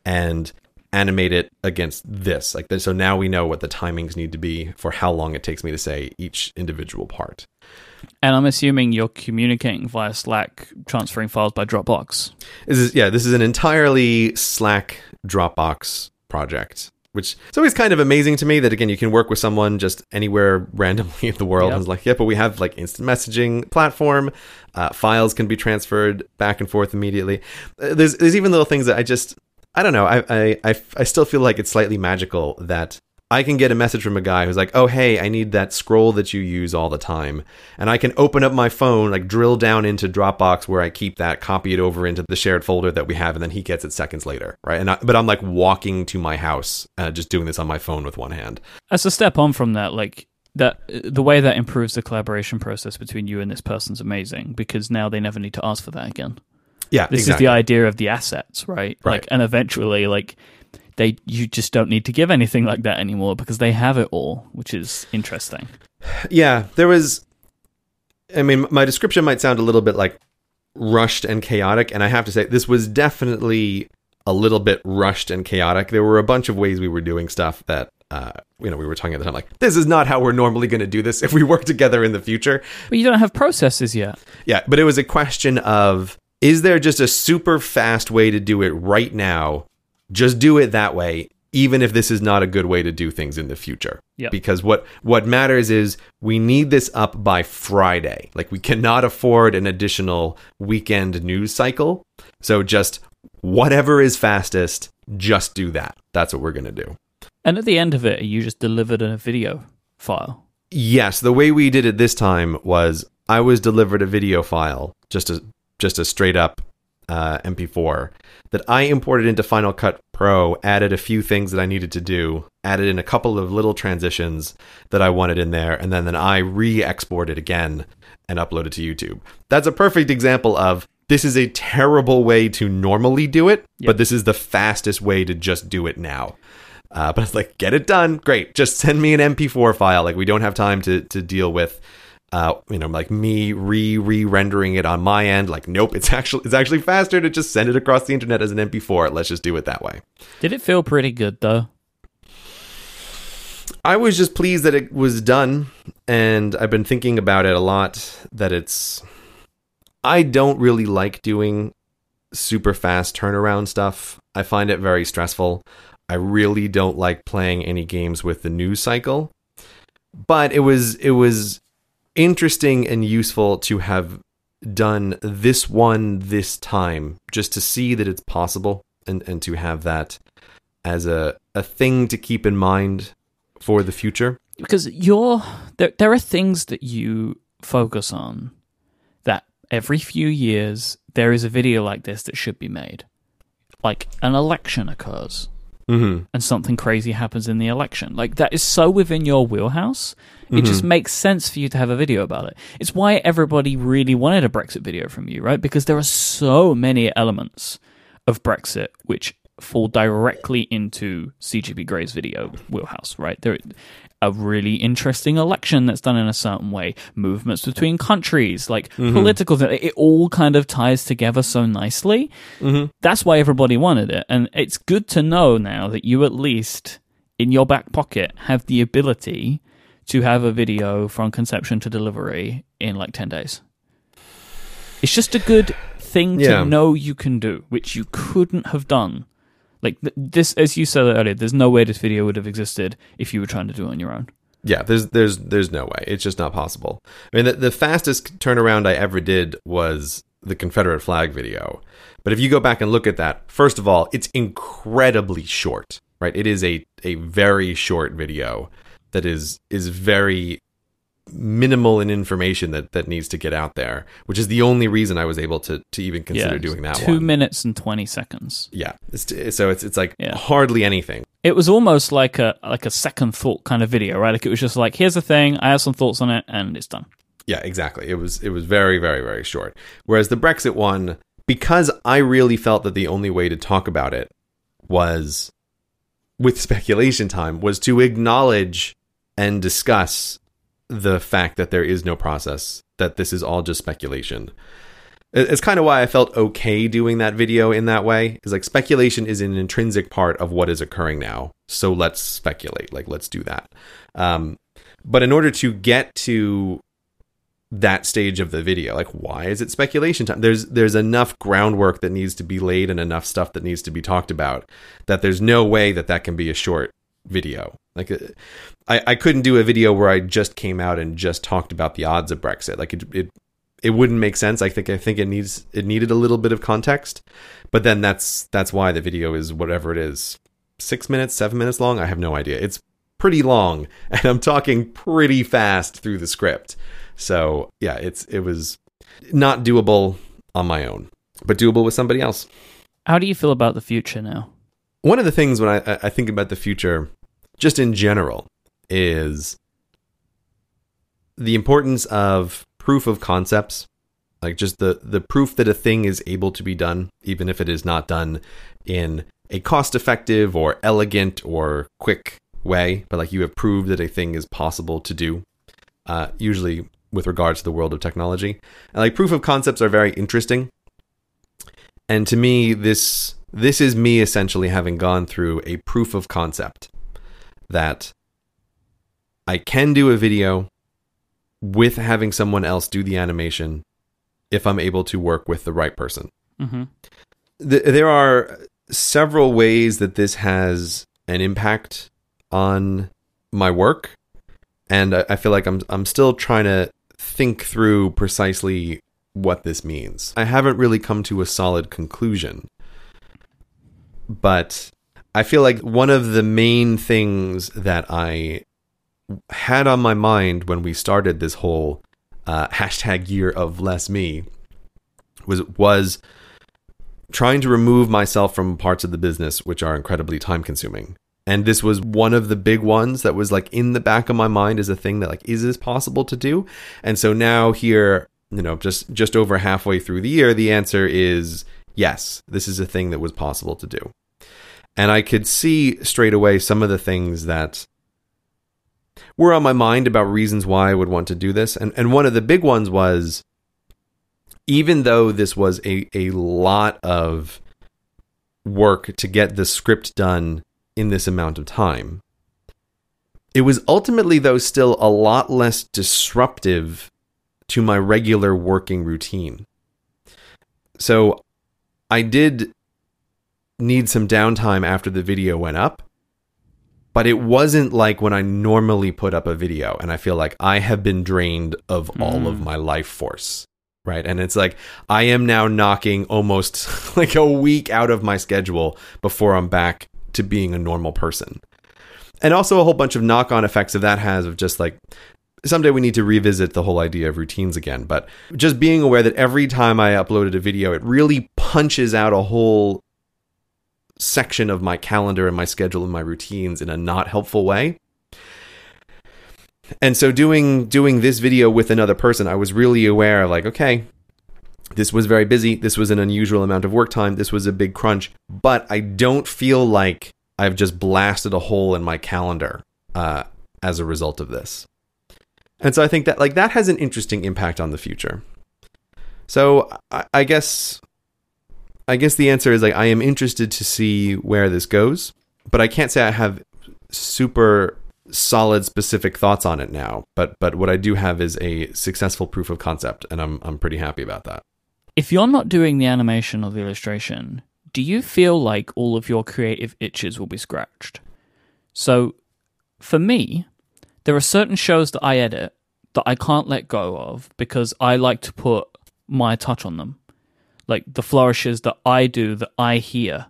and animate it against this. Like so now we know what the timings need to be for how long it takes me to say each individual part. And I'm assuming you're communicating via Slack, transferring files by Dropbox. This is yeah, this is an entirely Slack Dropbox project. Which is always kind of amazing to me that again you can work with someone just anywhere randomly in the world yep. and it's like yeah, but we have like instant messaging platform, uh, files can be transferred back and forth immediately. Uh, there's there's even little things that I just I don't know. I, I, I, I still feel like it's slightly magical that I can get a message from a guy who's like, "Oh, hey, I need that scroll that you use all the time," and I can open up my phone, like drill down into Dropbox where I keep that, copy it over into the shared folder that we have, and then he gets it seconds later, right? And I, but I'm like walking to my house, uh, just doing this on my phone with one hand. As a step on from that, like that, the way that improves the collaboration process between you and this person's amazing because now they never need to ask for that again. Yeah, this exactly. is the idea of the assets, right? Right. Like, and eventually, like they you just don't need to give anything like that anymore because they have it all, which is interesting. Yeah, there was. I mean, my description might sound a little bit like rushed and chaotic, and I have to say this was definitely a little bit rushed and chaotic. There were a bunch of ways we were doing stuff that uh, you know we were talking at the time, like this is not how we're normally going to do this if we work together in the future. But you don't have processes yet. Yeah, but it was a question of is there just a super fast way to do it right now? Just do it that way, even if this is not a good way to do things in the future. Yep. Because what what matters is we need this up by Friday. Like we cannot afford an additional weekend news cycle. So just whatever is fastest, just do that. That's what we're going to do. And at the end of it, you just delivered a video file. Yes, the way we did it this time was I was delivered a video file, just a just a straight up uh, MP4 that I imported into Final Cut Pro, added a few things that I needed to do, added in a couple of little transitions that I wanted in there, and then then I re-exported again and uploaded to YouTube. That's a perfect example of this is a terrible way to normally do it, Yep. but this is the fastest way to just do it now. Uh, but it's like, get it done. Great. Just send me an MP4 file. Like, we don't have time to, to deal with, uh, you know, like me re re rendering it on my end. Like, nope, it's actually it's actually faster to just send it across the internet as an MP4. Let's just do it that way. Did it feel pretty good though? I was just pleased that it was done, and I've been thinking about it a lot. That it's, I don't really like doing super fast turnaround stuff. I find it very stressful. I really don't like playing any games with the news cycle. But it was it was interesting and useful to have done this one this time just to see that it's possible and, and to have that as a, a thing to keep in mind for the future. because you're there there are things that you focus on that every few years there is a video like this that should be made like an election occurs Mm-hmm. and something crazy happens in the election. Like that is so within your wheelhouse. It just makes sense for you to have a video about it. It's why everybody really wanted a brexit video from you right? Because there are so many elements of brexit which fall directly into CGP Grey's video wheelhouse right there a really interesting election that's done in a certain way, movements between countries, like mm-hmm. political, it all kind of ties together so nicely. Mm-hmm. That's why everybody wanted it. And it's good to know now that you at least in your back pocket have the ability to have a video from conception to delivery in like 10 days. It's just a good thing Yeah. to know you can do, which you couldn't have done. Like th- this, as you said earlier, there's no way this video would have existed if you were trying to do it on your own. Yeah, there's there's there's no way. It's just not possible. I mean, the, the fastest turnaround I ever did was the Confederate flag video. But if you go back and look at that, first of all, it's incredibly short, right? It is a a very short video that is is very minimal in information that that needs to get out there, which is the only reason I was able to to even consider it's doing that Two one. minutes and 20 seconds. yeah, it's, so it's it's like Yeah. hardly anything. It was almost like a like a second thought kind of video, right? Like it was just like, here's the thing, I have some thoughts on it, and it's done. Yeah, exactly. It was it was very very very short. Whereas the Brexit one, because I really felt that the only way to talk about it was with speculation time was to acknowledge and discuss the fact that there is no process, that this is all just speculation. It's kind of why I felt okay doing that video in that way. Is like speculation is an intrinsic part of what is occurring now. So let's speculate. Like let's do that. Um, but in order to get to that stage of the video like why is it speculation time there's there's enough groundwork that needs to be laid and enough stuff that needs to be talked about that there's no way that that can be a short video. Like uh, i i couldn't do a video where i just came out and just talked about the odds of brexit. Like it it it wouldn't make sense. I think i think it needs it needed a little bit of context but then that's that's why the video is whatever it is. 6 minutes 7 minutes long? I have no idea. It's pretty long and i'm talking pretty fast through the script. So yeah, it's it was not doable on my own, but doable with somebody else. How do you feel about the future now? One of the things when I, I think about the future, just in general, is the importance of proof of concepts, like just the the proof that a thing is able to be done, even if it is not done in a cost effective or elegant or quick way, but like you have proved that a thing is possible to do. Uh, usually with regards to the world of technology. And like proof of concepts are very interesting. And to me, this this is me essentially having gone through a proof of concept that I can do a video with having someone else do the animation if I'm able to work with the right person. Mm-hmm. Th- there are several ways that this has an impact on my work, and I, I feel like I'm I'm still trying to think through precisely what this means. I haven't really come to a solid conclusion, but I feel like one of the main things that I had on my mind when we started this whole uh, hashtag year of less me was was trying to remove myself from parts of the business which are incredibly time consuming. And this was one of the big ones that was like in the back of my mind as a thing that like is this possible to do? And so now here you know just just over halfway through the year the answer is yes this is a thing that was possible to do and i could see straight away some of the things that were on my mind about reasons why i would want to do this and and one of the big ones was even though this was a a lot of work to get the script done in this amount of time. It was ultimately, though, still a lot less disruptive to my regular working routine. So I did need some downtime after the video went up, but it wasn't like when I normally put up a video and I feel like I have been drained of all of mm. my life force. Right. And it's like I am now knocking almost like a week out of my schedule before I'm back to being a normal person. And also a whole bunch of knock on effects of that has of just like someday we need to revisit the whole idea of routines again. But just being aware that every time I uploaded a video, it really punches out a whole section of my calendar and my schedule and my routines in a not helpful way. And so doing doing this video with another person, I was really aware of like, okay, this was very busy. This was an unusual amount of work time. This was a big crunch, but I don't feel like I've just blasted a hole in my calendar uh, as a result of this. And so I think that like that has an interesting impact on the future. So I, I guess I guess the answer is like I am interested to see where this goes, but I can't say I have super solid specific thoughts on it now. But but what I do have is a successful proof of concept, and I'm I'm pretty happy about that. If you're not doing the animation or the illustration, do you feel like all of your creative itches will be scratched? So, for me, there are certain shows that I edit that I can't let go of because I like to put my touch on them. Like the flourishes that I do that I hear.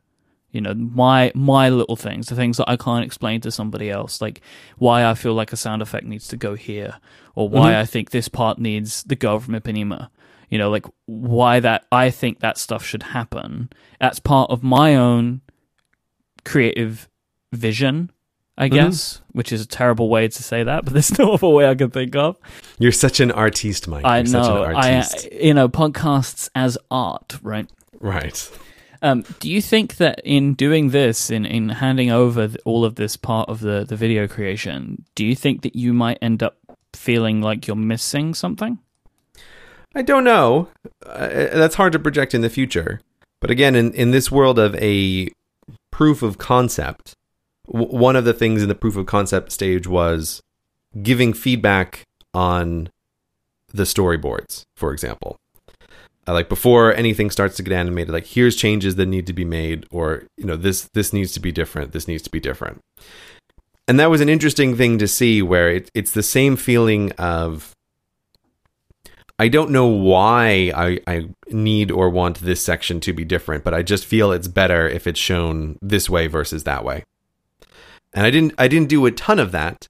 You know, my my little things, the things that I can't explain to somebody else, like why I feel like a sound effect needs to go here, or why mm-hmm. I think this part needs the girl from Ipanema you know like why that i think that stuff should happen that's part of my own creative vision i guess which is a terrible way to say that but there's no other way i can think of You're such an artiste, Myke. i You're such know an i you know podcasts as art right right. um, do you think that in doing this, in, in handing over all of this part of the, the video creation, do you think that you might end up feeling like you're missing something? I don't know. Uh, that's hard to project in the future. But again, in, in this world of a proof of concept, w- one of the things in the proof of concept stage was giving feedback on the storyboards, for example. Uh, like before anything starts to get animated, like here's changes that need to be made, or you know this this needs to be different, this needs to be different. And that was an interesting thing to see, where it, it's the same feeling of I don't know why I, I need or want this section to be different, but I just feel it's better if it's shown this way versus that way. And I didn't I didn't do a ton of that,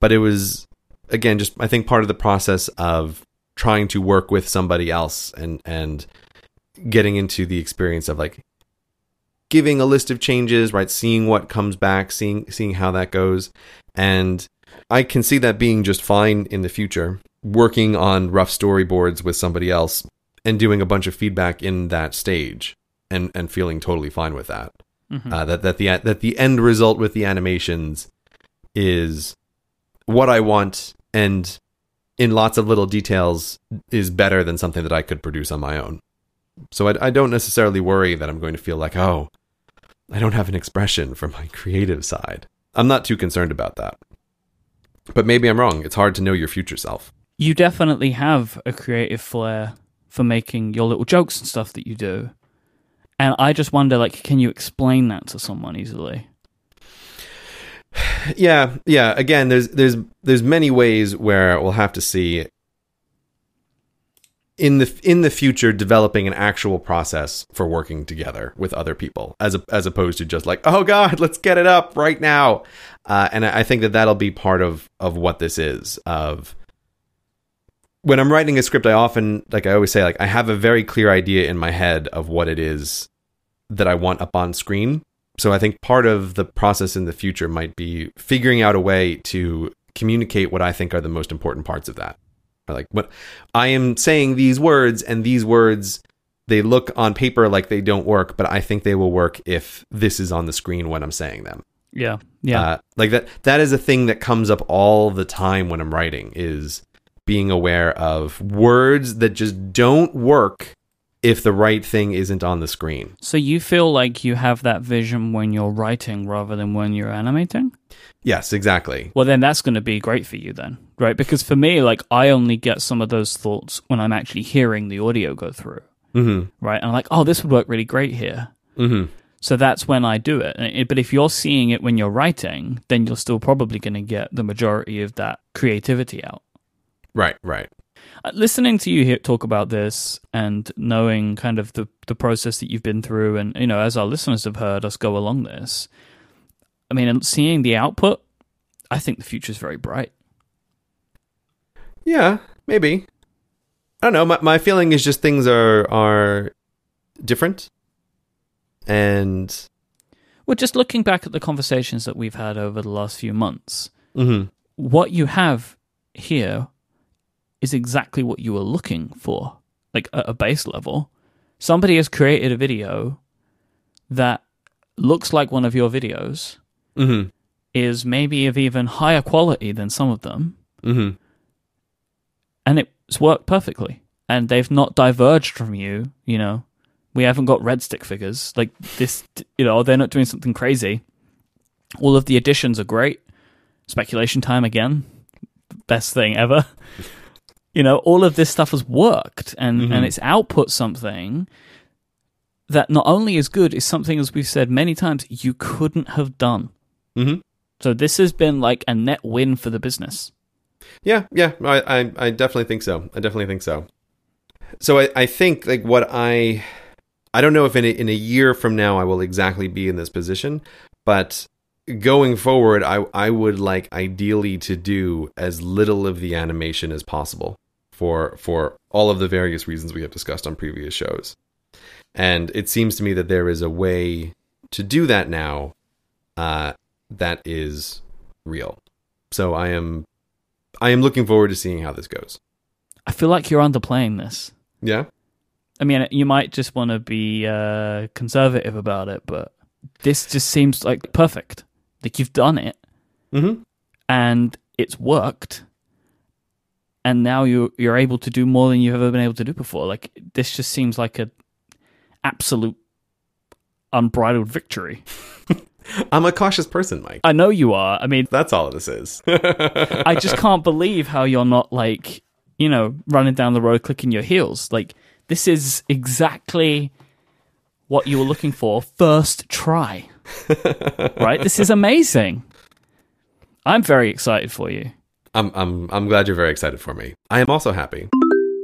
but it was again just I think part of the process of trying to work with somebody else and and getting into the experience of like giving a list of changes, right? Seeing what comes back, seeing seeing how that goes. And I can see that being just fine in the future working on rough storyboards with somebody else and doing a bunch of feedback in that stage and and feeling totally fine with that. Uh, that that the that the end result with the animations is what I want, and in lots of little details is better than something that I could produce on my own. So I, I don't necessarily worry that I'm going to feel like, oh, I don't have an expression for my creative side. I'm not too concerned about that. But maybe I'm wrong. It's hard to know your future self. You definitely have a creative flair for making your little jokes and stuff that you do. And I just wonder, like, can you explain that to someone easily? Yeah, yeah. Again, there's there's there's many ways where we'll have to see in the in the future developing an actual process for working together with other people as a, as opposed to just like oh god let's get it up right now uh, and I think that that'll be part of of what this is of when I'm writing a script I often like I always say like I have a very clear idea in my head of what it is that I want up on screen so I think part of the process in the future might be figuring out a way to communicate what I think are the most important parts of that like what I am saying these words and these words they look on paper like they don't work, but I think they will work if this is on the screen when I'm saying them. Yeah. Yeah. Uh, like that that is a thing that comes up all the time when I'm writing is being aware of words that just don't work if the right thing isn't on the screen. so you feel like you have that vision when you're writing rather than when you're animating? Yes, exactly. Well, then that's going to be great for you, then, right? Because for me, like, I only get some of those thoughts when I'm actually hearing the audio go through, Mhm. right? And I'm like, oh, this would work really great here. Mhm. So that's when I do it- But if you're seeing it when you're writing, then you're still probably going to get the majority of that creativity out. Right, right. Uh, Listening to you here talk about this and knowing kind of the, the process that you've been through, and, you know, as our listeners have heard us go along this, I mean, and seeing the output, I think the future is very bright. Yeah, maybe. I don't know. My my feeling is just things are are different. And Well, just looking back at the conversations that we've had over the last few months, mhm. what you have here is exactly what you were looking for, like at a base level. Somebody has created a video that looks like one of your videos, Mhm. is maybe of even higher quality than some of them, Mhm. and it's worked perfectly. And they've not diverged from you, you know. We haven't got red stick figures. Like this, you know, they're not doing something crazy. All of the additions are great. Speculation time again. Best thing ever. you know, all of this stuff has worked and, Mhm. and it's output something that not only is good, is something, as we've said many times, you couldn't have done. Mhm. So this has been like a net win for the business. Yeah, yeah, I, I, I definitely think so. I definitely think so. So I, I think like what I, I don't know if in a, in a year from now I will exactly be in this position, but going forward, I, I would like ideally to do as little of the animation as possible for for all of the various reasons we have discussed on previous shows. And it seems to me that there is a way to do that now uh, that is real. So I am I am looking forward to seeing how this goes. I feel like you're underplaying this. Yeah. I mean, you might just want to be uh, conservative about it, but this just seems like perfect. Like you've done it Mm-hmm. and it's worked, and now you you're able to do more than you've ever been able to do before. Like this just seems like a absolute unbridled victory. I'm a cautious person, Myke. I know you are. I mean, That's all this is. I just can't believe how you're not like, you know, running down the road clicking your heels. Like this is exactly what you were looking for first try. Right? This is amazing. I'm very excited for you. I'm I'm I'm glad you're very excited for me. I am also happy.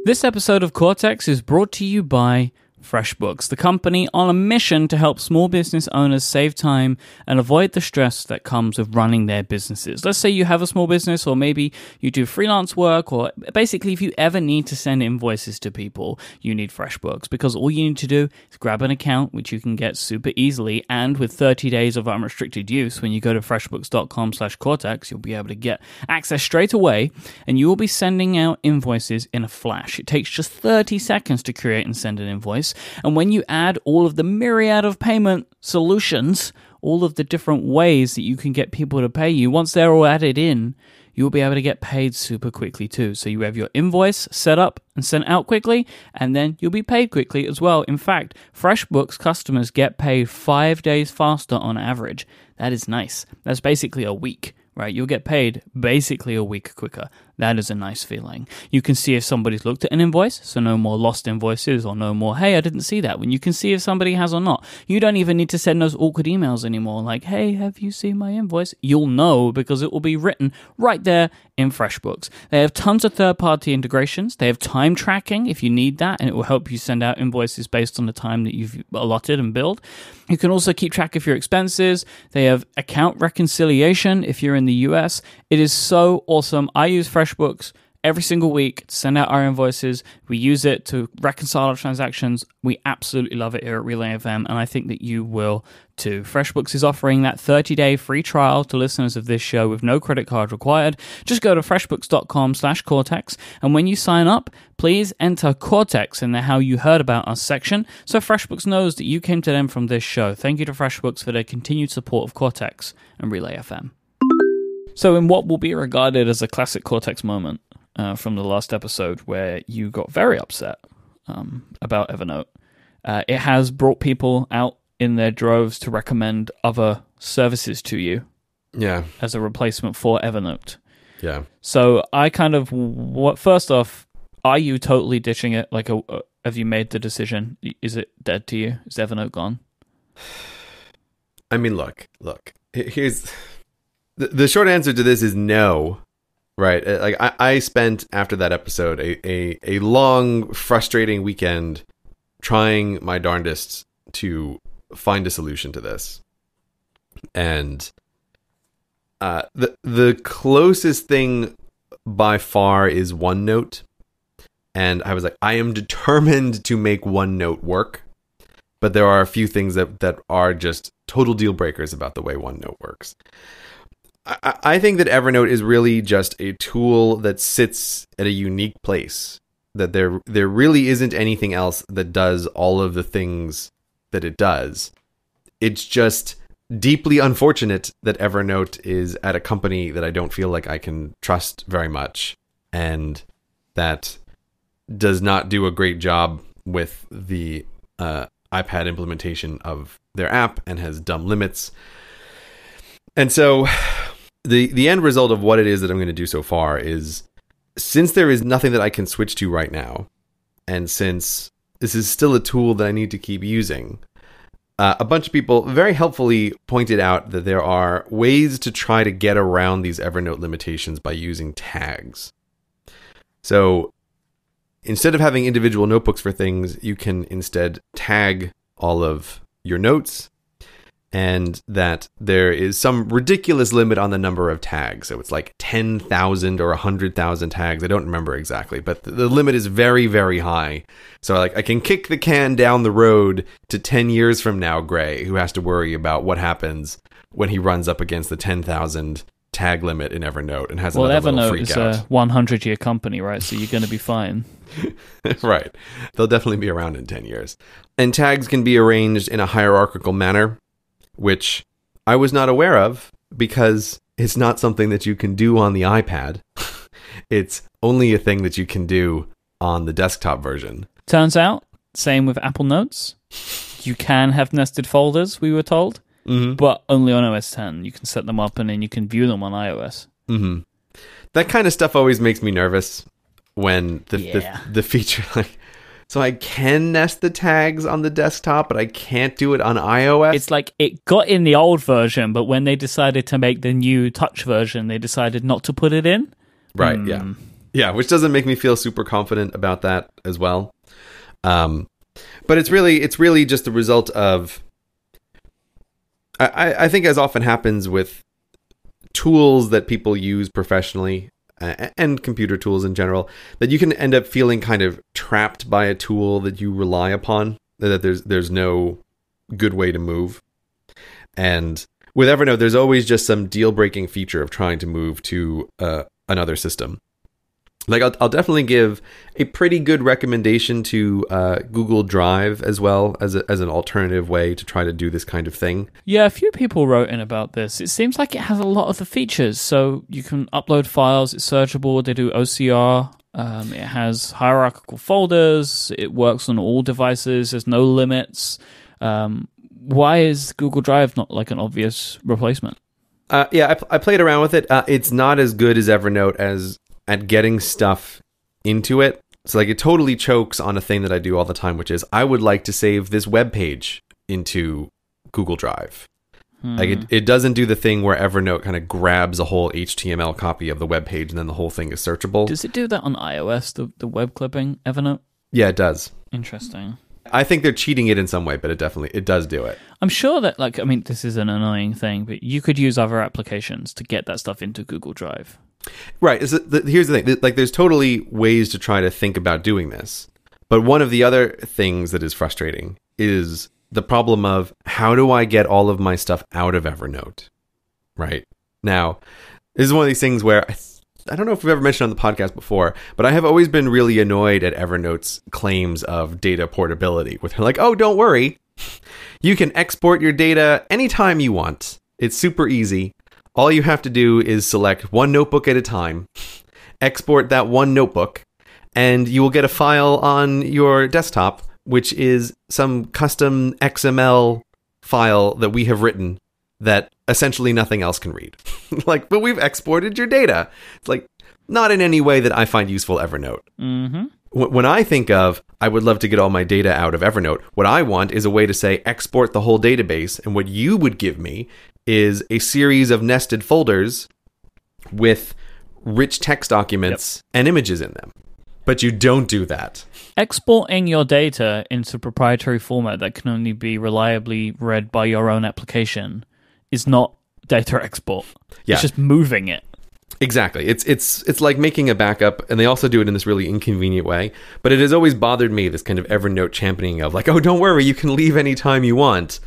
This episode of Cortex is brought to you by FreshBooks, the company on a mission to help small business owners save time and avoid the stress that comes with running their businesses. Let's say you have a small business, or maybe you do freelance work, or basically, if you ever need to send invoices to people, you need FreshBooks because all you need to do is grab an account, which you can get super easily, and with 30 days of unrestricted use, when you go to freshbooks.com/cortex, you'll be able to get access straight away, and you will be sending out invoices in a flash. It takes just 30 seconds to create and send an invoice. And when you add all of the myriad of payment solutions, all of the different ways that you can get people to pay you, once they're all added in, you'll be able to get paid super quickly too. So you have your invoice set up and sent out quickly, and then you'll be paid quickly as well. In fact, FreshBooks customers get paid five days faster on average. That is nice. That's basically a week right? You'll get paid basically a week quicker. That is a nice feeling. You can see if somebody's looked at an invoice, so no more lost invoices or no more, hey, I didn't see that. When you can see if somebody has or not, you don't even need to send those awkward emails anymore, like, hey, have you seen my invoice? You'll know because it will be written right there in FreshBooks. They have tons of third party integrations. They have time tracking if you need that, and it will help you send out invoices based on the time that you've allotted and billed. You can also keep track of your expenses. They have account reconciliation if you're in the US. It is so awesome. I use FreshBooks every single week to send out our invoices. We use it to reconcile our transactions. We absolutely love it here at Relay FM, and I think that you will too. FreshBooks is offering that 30-day free trial to listeners of this show with no credit card required. Just go to freshbooks.com slash Cortex, and when you sign up, please enter Cortex in the How You Heard About Us section so FreshBooks knows that you came to them from this show. Thank you to FreshBooks for their continued support of Cortex and Relay FM. So, in what will be regarded as a classic Cortex moment uh, from the last episode, where you got very upset um, about Evernote, uh, it has brought people out in their droves to recommend other services to you Yeah. as a replacement for Evernote. Yeah. So, I kind of what first off, are you totally ditching it? Like, a, uh, have you made the decision? Is it dead to you? Is Evernote gone? I mean, look, look. Here's the, the short answer to this is no. Right? Uh, Like I, I spent after that episode a, a a long, frustrating weekend trying my darndest to find a solution to this, and uh, the the closest thing by far is OneNote, and I was like, I am determined to make OneNote work but there are a few things that that are just total deal breakers about the way OneNote works. I, think that Evernote is really just a tool that sits at a unique place. That there there really isn't anything else that does all of the things that it does. It's just deeply unfortunate that Evernote is at a company that I don't feel like I can trust very much and that does not do a great job with the uh, iPad implementation of their app and has dumb limits. And so the the end result of what it is that I'm going to do so far is since there is nothing that I can switch to right now and since this is still a tool that I need to keep using, uh, a bunch of people very helpfully pointed out that there are ways to try to get around these Evernote limitations by using tags. So instead of having individual notebooks for things, you can instead tag all of your notes and that there is some ridiculous limit on the number of tags. So it's like 10,000 or 100,000 tags. I don't remember exactly, but the, the limit is very, very high. So like I can kick the can down the road to 10 years from now, Grey, who has to worry about what happens when he runs up against the 10,000 tag limit in Evernote and has Well, another Evernote freak is out. a 100 year company, right? So you're going to be fine. right. They'll definitely be around in 10 years. And tags can be arranged in a hierarchical manner, which I was not aware of because it's not something that you can do on the iPad. it's only a thing that you can do on the desktop version. Turns out, same with Apple Notes. You can have nested folders, we were told, Mm-hmm. but only on OS 10. You can set them up and then you can view them on iOS. Mm-hmm. That kind of stuff always makes me nervous when the, Yeah. the, the feature, like, so I can nest the tags on the desktop, but I can't do it on iOS. It's like it got in the old version, but when they decided to make the new touch version, they decided not to put it in. Right. Yeah. Hmm. Yeah. Which doesn't make me feel super confident about that as well. Um, but it's really it's really just the result of. I I think as often happens with tools that people use professionally and computer tools in general that you can end up feeling kind of trapped by a tool that you rely upon that there's there's no good way to move. And with evernote there's always just some deal breaking feature of trying to move to uh, another system Like I'll, I'll definitely give a pretty good recommendation to uh, Google Drive as well as a, as an alternative way to try to do this kind of thing. Yeah, a few people wrote in about this. It seems like it has a lot of the features. So you can upload files, it's searchable, they do OCR, um, it has hierarchical folders, it works on all devices, there's no limits. Um, why is Google Drive not like an obvious replacement? Uh, yeah, I, pl- I played around with it. Uh, it's not as good as Evernote as at getting stuff into it. So like it totally chokes on a thing that I do all the time, which is I would like to save this web page into Google Drive. Like it, hmm. it doesn't do the thing where Evernote kind of grabs a whole HTML copy of the web page and then the whole thing is searchable. Does it do that on iOS, the, the web clipping, Evernote? yeah, it does. Interesting. I think they're cheating it in some way, but it definitely it does do it. I'm sure that, like, I mean, this is an annoying thing, but you could use other applications to get that stuff into Google Drive. Right. the- Here's the thing. Like, there's totally ways to try to think about doing this. But one of the other things that is frustrating is the problem of how do I get all of my stuff out of Evernote? Right. Now, this is one of these things where I, I don't know if we've ever mentioned on the podcast before, but I have always been really annoyed at Evernote's claims of data portability, where they're like, oh, don't worry. You can export your data anytime you want. It's super easy. All you have to do is select one notebook at a time, export that one notebook, and you will get a file on your desktop, which is some custom XML file that we have written that essentially nothing else can read. like, but we've exported your data. It's like, not in any way that I find useful Evernote. Mm-hmm. When I think of, I would love to get all my data out of Evernote, what I want is a way to say export the whole database. And what you would give me is a series of nested folders with rich text documents and images in them. But you don't do that. Exporting your data into proprietary format that can only be reliably read by your own application is not data export. Yeah. It's just moving it. Exactly. It's it's it's like making a backup, and they also do it in this really inconvenient way. But it has always bothered me this kind of Evernote championing of like, oh, don't worry, you can leave anytime you want.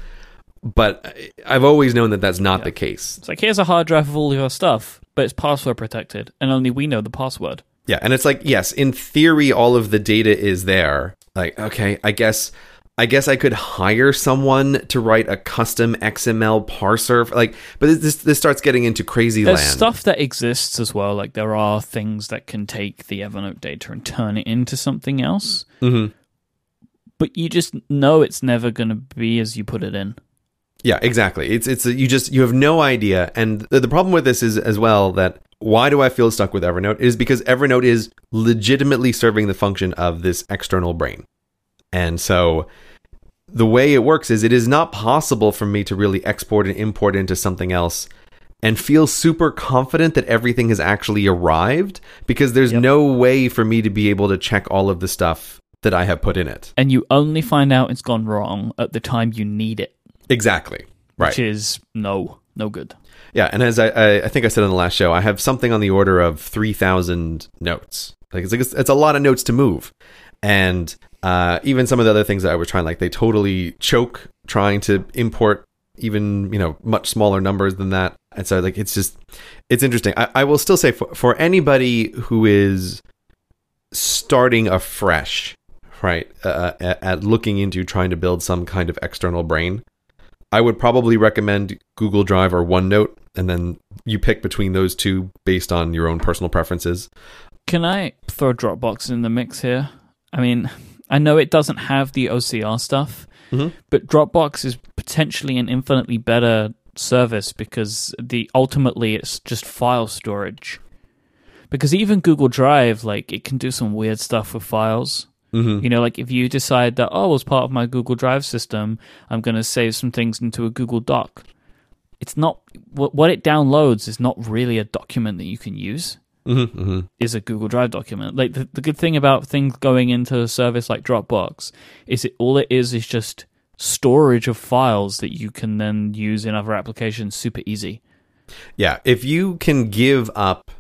But I've always known that that's not the case. It's like, here's a hard drive of all your stuff, but it's password protected, and only we know the password. Yeah, and it's like, yes, in theory, all of the data is there. Like, okay, I guess, I guess I could hire someone to write a custom XML parser. for- Like, but this this starts getting into crazy There's land. stuff that exists as well. Like there are things that can take the Evernote data and turn it into something else. Mhm. But you just know it's never going to be as you put it in. Yeah, exactly. It's it's you just you have no idea, and the, the problem with this is as well that why do I feel stuck with Evernote is because Evernote is legitimately serving the function of this external brain, and so the way it works is it is not possible for me to really export and import into something else and feel super confident that everything has actually arrived because there's Yep. no way for me to be able to check all of the stuff that I have put in it. And you only find out it's gone wrong at the time you need it, Exactly. Right. which is no, no good. Yeah, and as I, I, I think I said on the last show, I have something on the order of three thousand notes. Like it's, like it's, it's a lot of notes to move, and uh, even some of the other things that I was trying, like they totally choke trying to import even you know much smaller numbers than that. And so like it's just it's interesting. I, I will still say for for anybody who is starting afresh, right, uh, at, at looking into trying to build some kind of external brain, I would probably recommend Google Drive or OneNote, and then you pick between those two based on your own personal preferences. Can I throw Dropbox in the mix here? I mean, I know it doesn't have the OCR stuff, Mhm. but Dropbox is potentially an infinitely better service because the ultimately it's just file storage. Because even Google Drive, like it can do some weird stuff with files. Mm-hmm. You know, like if you decide that, oh, as part of my Google Drive system, I'm going to save some things into a Google Doc. It's not what what it downloads is not really a document that you can use. Mm-hmm. Mm-hmm. Is a Google Drive document. Like the, the good thing about things going into a service like Dropbox is it all it is is just storage of files that you can then use in other applications super easy. Yeah, if you can give up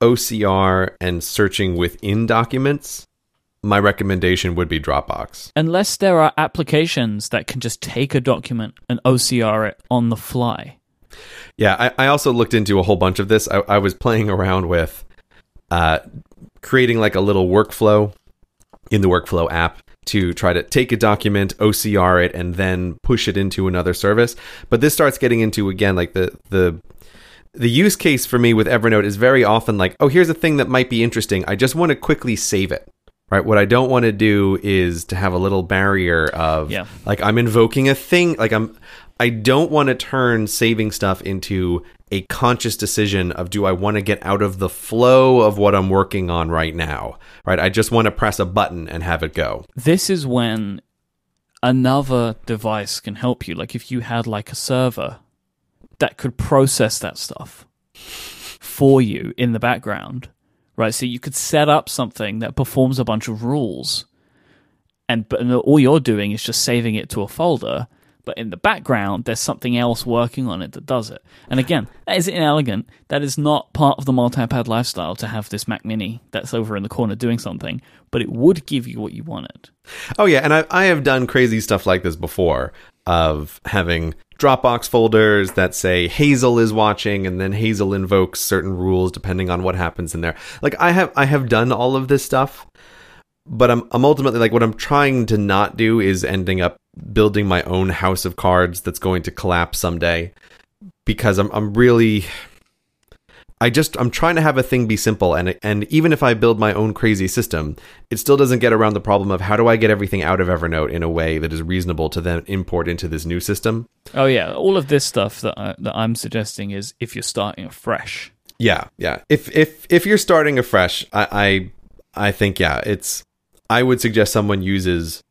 OCR and searching within documents, my recommendation would be Dropbox. Unless there are applications that can just take a document and OCR it on the fly. Yeah, I, I also looked into a whole bunch of this. I, I was playing around with uh, creating like a little workflow in the workflow app to try to take a document, OCR it, and then push it into another service. But this starts getting into again like the the the use case for me with Evernote is very often like, oh, here's a thing that might be interesting. I just want to quickly save it. Right. What I don't want to do is to have a little barrier of Yeah. like I'm invoking a thing. Like I'm I don't want to turn saving stuff into a conscious decision of do I want to get out of the flow of what I'm working on right now. Right. I just want to press a button and have it go. This is when another device can help you. Like if you had like a server that could process that stuff for you in the background, right? So you could set up something that performs a bunch of rules, and all you're doing is just saving it to a folder. But in the background, there's something else working on it that does it. And again, that is inelegant. That is not part of the multi-pad lifestyle to have this Mac Mini that's over in the corner doing something. But it would give you what you wanted. Oh yeah, and I I have done crazy stuff like this before of having Dropbox folders that say Hazel is watching and then Hazel invokes certain rules depending on what happens in there. Like I have I have done all of this stuff, but I'm I'm ultimately like what I'm trying to not do is ending up building my own house of cards that's going to collapse someday because I'm I'm really I just I'm trying to have a thing be simple and and even if I build my own crazy system, it still doesn't get around the problem of how do I get everything out of Evernote in a way that is reasonable to then import into this new system. Oh yeah, all of this stuff that I, that I'm suggesting is if you're starting afresh. Yeah, yeah. If if if you're starting afresh, I I, I think yeah, it's I would suggest someone uses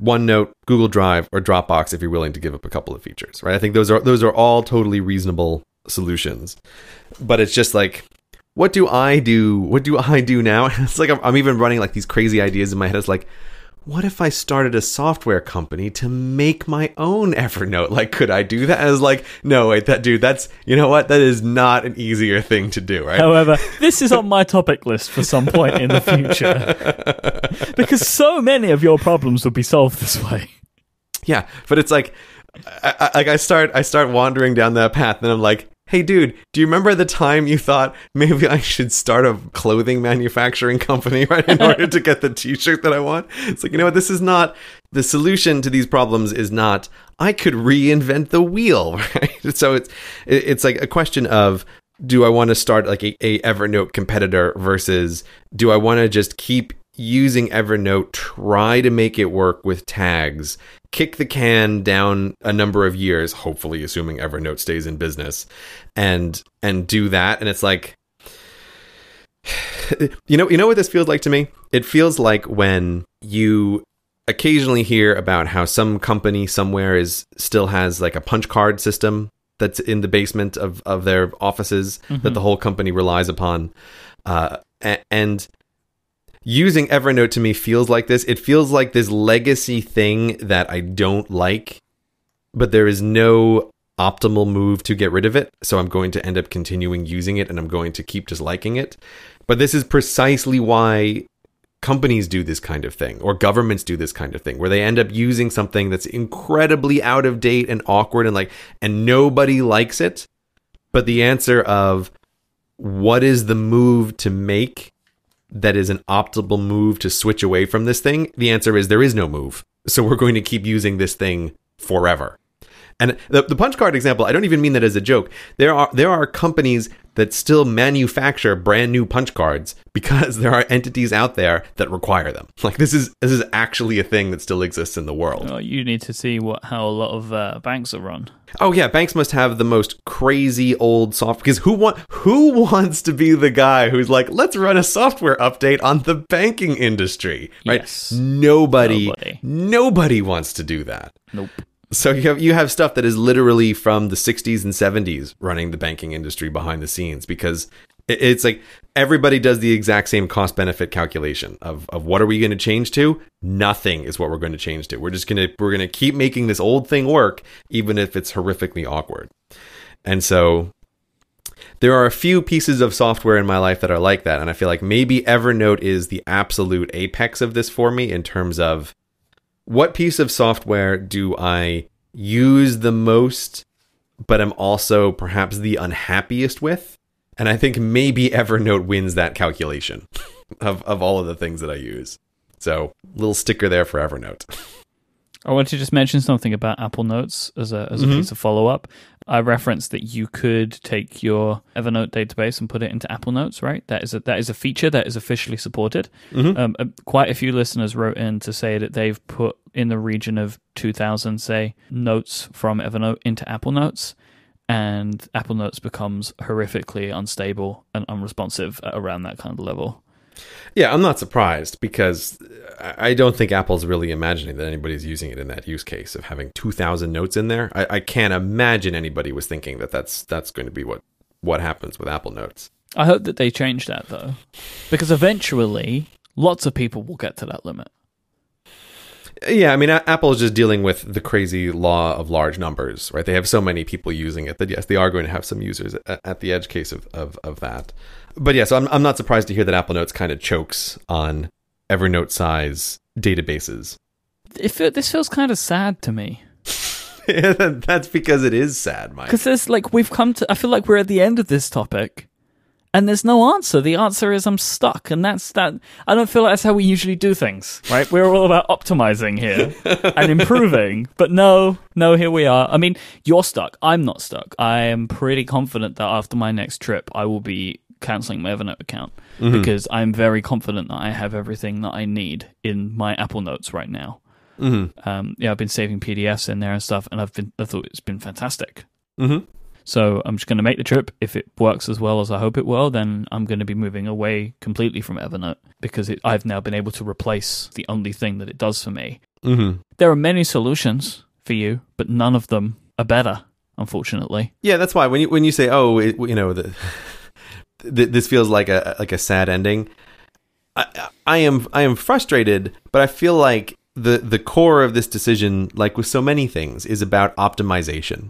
OneNote, Google Drive, or Dropbox if you're willing to give up a couple of features, right? I think those are those are all totally reasonable solutions. But it's just like what do I do? What do I do now? It's like I'm, I'm even running like these crazy ideas in my head. It's like, what if I started a software company to make my own Evernote? Like, could I do that? I was like, no, wait, that dude, that's you know what? That is not an easier thing to do, right? However, this is on my topic list for some point in the future because so many of your problems would be solved this way. Yeah, but it's like, I, I, like I start I start wandering down that path, and I'm like, hey, dude, do you remember the time you thought maybe I should start a clothing manufacturing company right in order to get the T-shirt that I want? It's like you know what, this is not the solution to these problems. Is not I could reinvent the wheel, right? So it's it's like a question of do I want to start like a, a Evernote competitor versus do I want to just keep using Evernote, try to make it work with tags, kick the can down a number of years, hopefully assuming Evernote stays in business, and and do that. And it's like you know you know what this feels like to me? It feels like when you occasionally hear about how some company somewhere is still has like a punch card system that's in the basement of, of their offices that the whole company relies upon. Uh, and using Evernote to me feels like this. It feels like this legacy thing that I don't like, but there is no optimal move to get rid of it. So I'm going to end up continuing using it and I'm going to keep just liking it. But this is precisely why companies do this kind of thing or governments do this kind of thing where they end up using something that's incredibly out of date and awkward and like and nobody likes it but the answer of what is the move to make that is an optimal move to switch away from this thing? The answer is there is no move. So we're going to keep using this thing forever. And the, the punch card example, I don't even mean that as a joke. There are there are companies that still manufacture brand new punch cards because there are entities out there that require them. Like this is this is actually a thing that still exists in the world. Oh, you need to see what how a lot of uh, banks are run. Oh yeah, banks must have the most crazy old software because who want who wants to be the guy who's like, let's run a software update on the banking industry, right? Yes. Nobody, Nobody. nobody wants to do that. Nope. So you have you have stuff that is literally from the 60s and 70s running the banking industry behind the scenes because it's like everybody does the exact same cost benefit calculation of of what are we going to change to? Nothing is what we're going to change to. We're just going to we're going to keep making this old thing work even if it's horrifically awkward. And so there are a few pieces of software in my life that are like that and I feel like maybe Evernote is the absolute apex of this for me in terms of what piece of software do I use the most, but I'm also perhaps the unhappiest with? And I think maybe Evernote wins that calculation of, of all of the things that I use. So, little sticker there for Evernote. I want to just mention something about Apple Notes as a as a Mhm. piece of follow up. I referenced that you could take your Evernote database and put it into Apple Notes, right? That is a that is a feature that is officially supported. Mhm. Um, uh, quite a few listeners wrote in to say that they've put in the region of two thousand, say, notes from Evernote into Apple Notes, and Apple Notes becomes horrifically unstable and unresponsive at around that kind of level. Yeah, I'm not surprised because I don't think Apple's really imagining that anybody's using it in that use case of having 2,000 notes in there. I, I can't imagine anybody was thinking that that's that's going to be what what happens with Apple Notes. I hope that they change that though, because eventually lots of people will get to that limit. Yeah, I mean, A- Apple is just dealing with the crazy law of large numbers, right? They have so many people using it that yes, they are going to have some users at, at the edge case of, of, of that. But yeah, so I'm, I'm not surprised to hear that Apple Notes kind of chokes on Evernote size databases. It this feels kind of sad to me That's because it is sad, Myke. because there's like we've come to. I feel like we're at the end of this topic, and there's no answer. The answer is I'm stuck, and that's that. I don't feel like that's how we usually do things, right? We're all about optimizing here and improving, but no, no, here we are. I mean, you're stuck. I'm not stuck. I am pretty confident that after my next trip, I will be canceling my Evernote account because I'm very confident that I have everything that I need in my Apple Notes right now. Mm-hmm. Um, yeah, I've been saving PDFs in there and stuff, and I've been I thought it's been fantastic. Mm-hmm. So I'm just going to make the trip. If it works as well as I hope it will, then I'm going to be moving away completely from Evernote because it, I've now been able to replace the only thing that it does for me. Mm-hmm. There are many solutions for you, but none of them are better, unfortunately. Yeah, that's why when you when you say, "Oh, it, you know, the, th- this feels like a like a sad ending," I, I am I am frustrated, but I feel like the the core of this decision, like with so many things, is about optimization.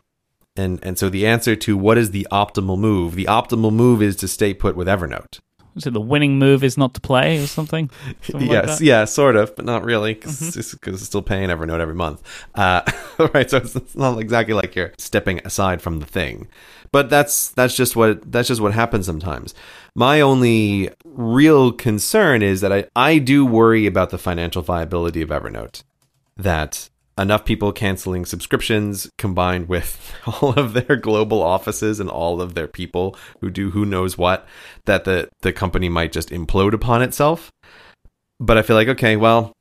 And and so the answer to what is the optimal move? The optimal move is to stay put with Evernote. Is it the winning move is not to play or something? Something yes? Mm-hmm. yeah, sort of, but not really, because it's, still paying Evernote every month. Uh, right, so it's, it's not exactly like you're stepping aside from the thing, but that's that's just what that's just what happens sometimes. My only real concern is that I I do worry about the financial viability of Evernote. That enough people canceling subscriptions combined with all of their global offices and all of their people who do who knows what that the the company might just implode upon itself but I feel like okay, well,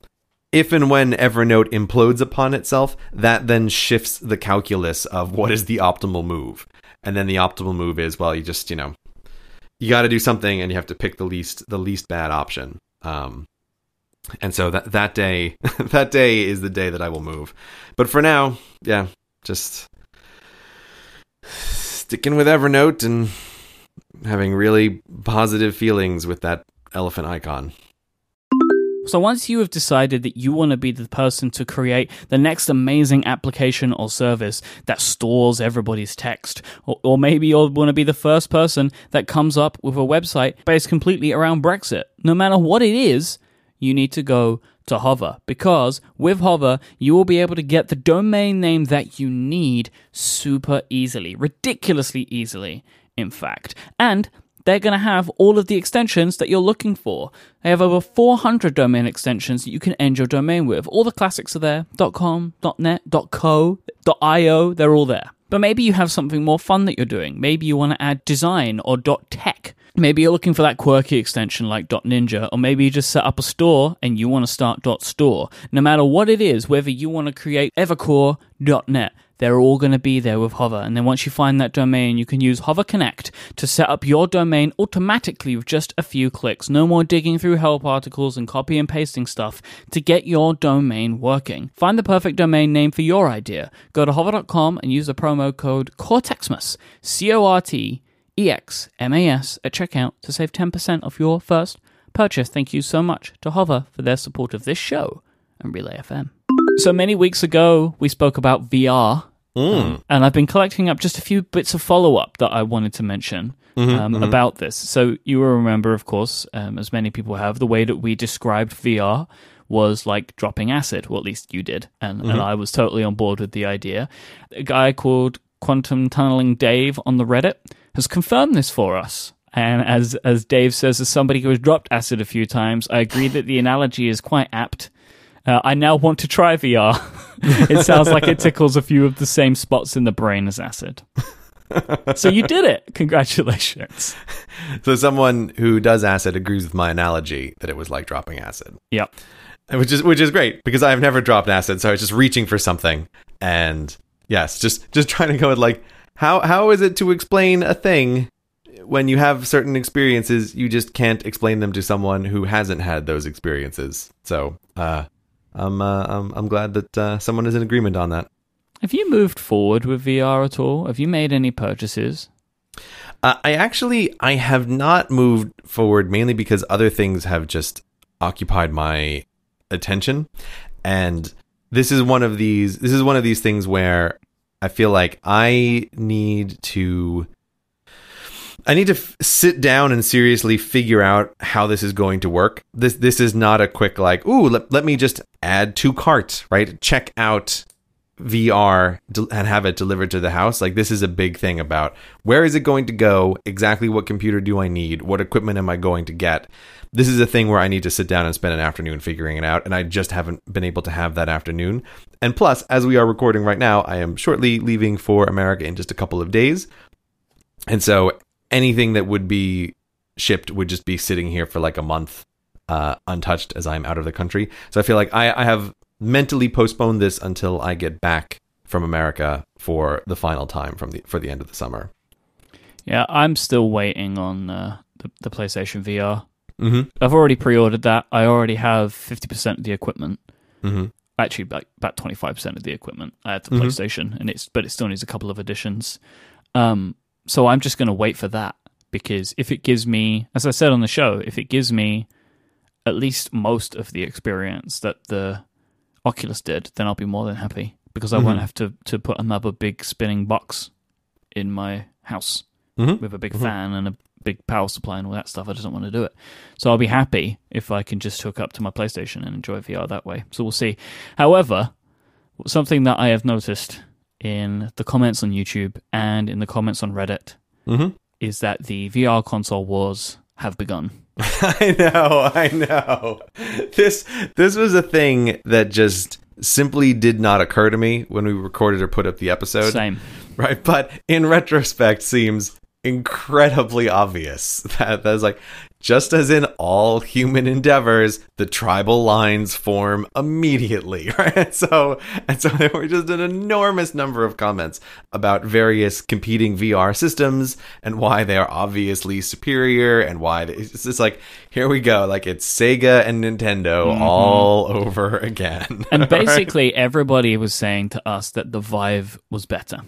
if and when Evernote implodes upon itself, that then shifts the calculus of what is the optimal move. And then the optimal move is well, you just, you know, you got to do something and you have to pick the least the least bad option. Um and so that that day that day is the day that I will move. But for now, yeah, just sticking with Evernote and having really positive feelings with that elephant icon. So once you have decided that you want to be the person to create the next amazing application or service that stores everybody's text, or, or maybe you'll want to be the first person that comes up with a website based completely around Brexit, no matter what it is, you need to go to Hover because with Hover, you will be able to get the domain name that you need super easily, ridiculously easily, in fact. And they're going to have all of the extensions that you're looking for. They have over 400 domain extensions that you can end your domain with. All the classics are there .com, .net, .co, .io, they're all there. But maybe you have something more fun that you're doing. Maybe you want to add design or .tech. Maybe you're looking for that quirky extension like .ninja, or maybe you just set up a store and you want to start .store. No matter what it is, whether you want to create evercore.net, they're all going to be there with Hover. And then once you find that domain, you can use Hover Connect to set up your domain automatically with just a few clicks. No more digging through help articles and copy and pasting stuff to get your domain working. Find the perfect domain name for your idea. Go to hover.com and use the promo code CORTEXMAS, C O R T E X M A S, at checkout to save 10% off your first purchase. Thank you so much to Hover for their support of this show and Relay FM. So many weeks ago, we spoke about VR. Mm. And I've been collecting up just a few bits of follow up that I wanted to mention um, about this. So, you will remember, of course, um, as many people have, the way that we described VR was like dropping acid, or at least you did. And, and I was totally on board with the idea. A guy called Quantum Tunneling Dave on the Reddit has confirmed this for us. And as as Dave says, as somebody who has dropped acid a few times, I agree that the analogy is quite apt. Uh, I now want to try VR. it sounds like it tickles a few of the same spots in the brain as acid. so you did it. Congratulations. So someone who does acid agrees with my analogy that it was like dropping acid. Yep. Which is which is great because I've never dropped acid, so I was just reaching for something and yes, just just trying to go with like how how is it to explain a thing when you have certain experiences, you just can't explain them to someone who hasn't had those experiences. So, uh, I'm, uh, I'm, I'm glad that uh, someone is in agreement on that. Have you moved forward with VR at all? Have you made any purchases? Uh, I actually I have not moved forward mainly because other things have just occupied my attention, and this is one of these. This is one of these things where I feel like I need to I need to f- sit down and seriously figure out how this is going to work. This this is not a quick like, ooh, let, let me just add to cart, right? Check out VR and have it delivered to the house. Like this is a big thing about where is it going to go? Exactly what computer do I need? What equipment am I going to get? This is a thing where I need to sit down and spend an afternoon figuring it out, and I just haven't been able to have that afternoon. And plus, as we are recording right now, I am shortly leaving for America in just a couple of days. And so anything that would be shipped would just be sitting here for like a month uh, untouched as I'm out of the country. So I feel like I, I have mentally postponed this until I get back from America for the final time from the for the end of the summer. Yeah, I'm still waiting on uh, the, the PlayStation VR. Mm-hmm. I've already pre-ordered that. I already have 50% of the equipment. Mm-hmm. Actually, like about 25% of the equipment. I have the Mhm. PlayStation, and it's but it still needs a couple of additions. Um, so I'm just going to wait for that because if it gives me, as I said on the show, if it gives me at least most of the experience that the Oculus did, then I'll be more than happy because I won't Mhm. have to to put another big spinning box in my house Mhm. with a big Mhm. fan and a big power supply and all that stuff. I just don't want to do it. So I'll be happy if I can just hook up to my PlayStation and enjoy VR that way. So we'll see. However, something that I have noticed in the comments on YouTube and in the comments on Reddit Mm-hmm. is that the VR console wars have begun. I know, I know. This this was a thing that just simply did not occur to me when we recorded or put up the episode. Same. right? But in retrospect, seems incredibly obvious that that's like just as in all human endeavors, the tribal lines form immediately, right? So and so there were just an enormous number of comments about various competing VR systems and why they are obviously superior and why they, it's just like here we go, like it's Sega and Nintendo mm-hmm. all over again. And basically, everybody was saying to us that the Vive was better.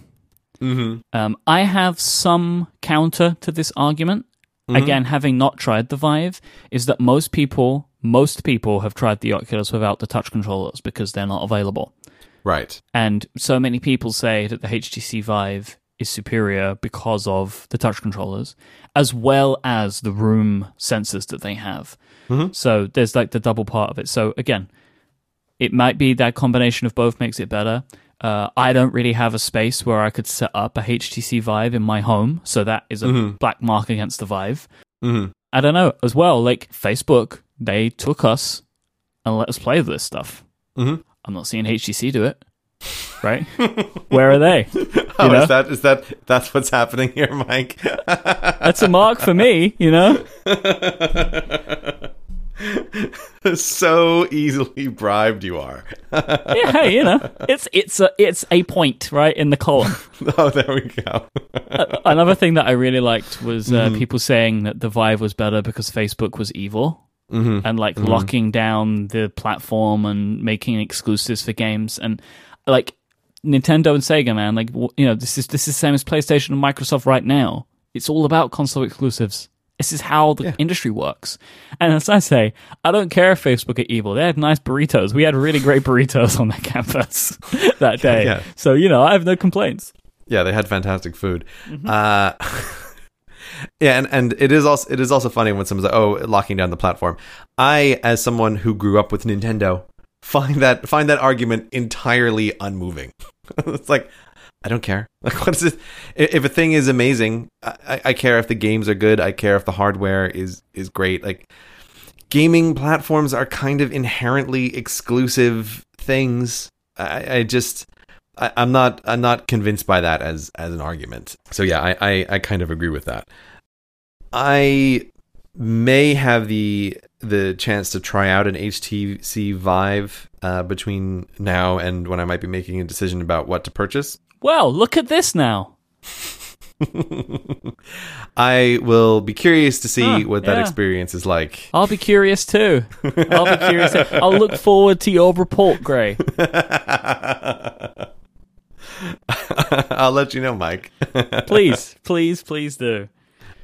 Hmm Um, I have some counter to this argument. Again, having not tried the Vive, is that most people, most people have tried the Oculus without the touch controllers because they're not available. right. And so many people say that the HTC Vive is superior because of the touch controllers, as well as the room sensors that they have. Mhm. So there's like the double part of it. So again, it might be that combination of both makes it better. Uh, I don't really have a space where I could set up a HTC Vive in my home, so that is a Mhm. black mark against the Vive. hmm I don't know as well. Like Facebook, they took us and let us play this stuff. Mhm. I'm not seeing HTC do it. Right? Where are they? Oh, know? is that is that that's what's happening here, Myke? That's a mark for me, you know? so easily bribed you are. Yeah, hey, you know, it's it's a it's a point right in the column. oh, there we go. Another thing that I really liked was uh, people saying that the Vive was better because Facebook was evil hmm and like locking down the platform and making exclusives for games and like Nintendo and Sega, man, like you know, this is this is the same as PlayStation and Microsoft right now. It's all about console exclusives. This is how the industry works. And as I say, I don't care if Facebook are evil. They had nice burritos. We had really great burritos on their campus that day. Yeah. So, you know, I have no complaints. Yeah, they had fantastic food. Uh, yeah, and, and it is also it is also funny when someone's like, "Oh, locking down the platform." I, as someone who grew up with Nintendo, find that find that argument entirely unmoving. it's like I don't care. Like, what is it? If a thing is amazing, I, I care if the games are good. I care if the hardware is is great. Like, gaming platforms are kind of inherently exclusive things. I, I just, I, am not, I'm not convinced by that as as an argument. So yeah, I, I, I kind of agree with that. I may have the the chance to try out an HTC Vive uh, between now and when I might be making a decision about what to purchase. Well, look at this now. I will be curious to see huh, what that yeah. experience is like. I'll be curious too. I'll be curious. Too. I'll look forward to your report, Grey. I'll let you know, Myke. please, please, please do.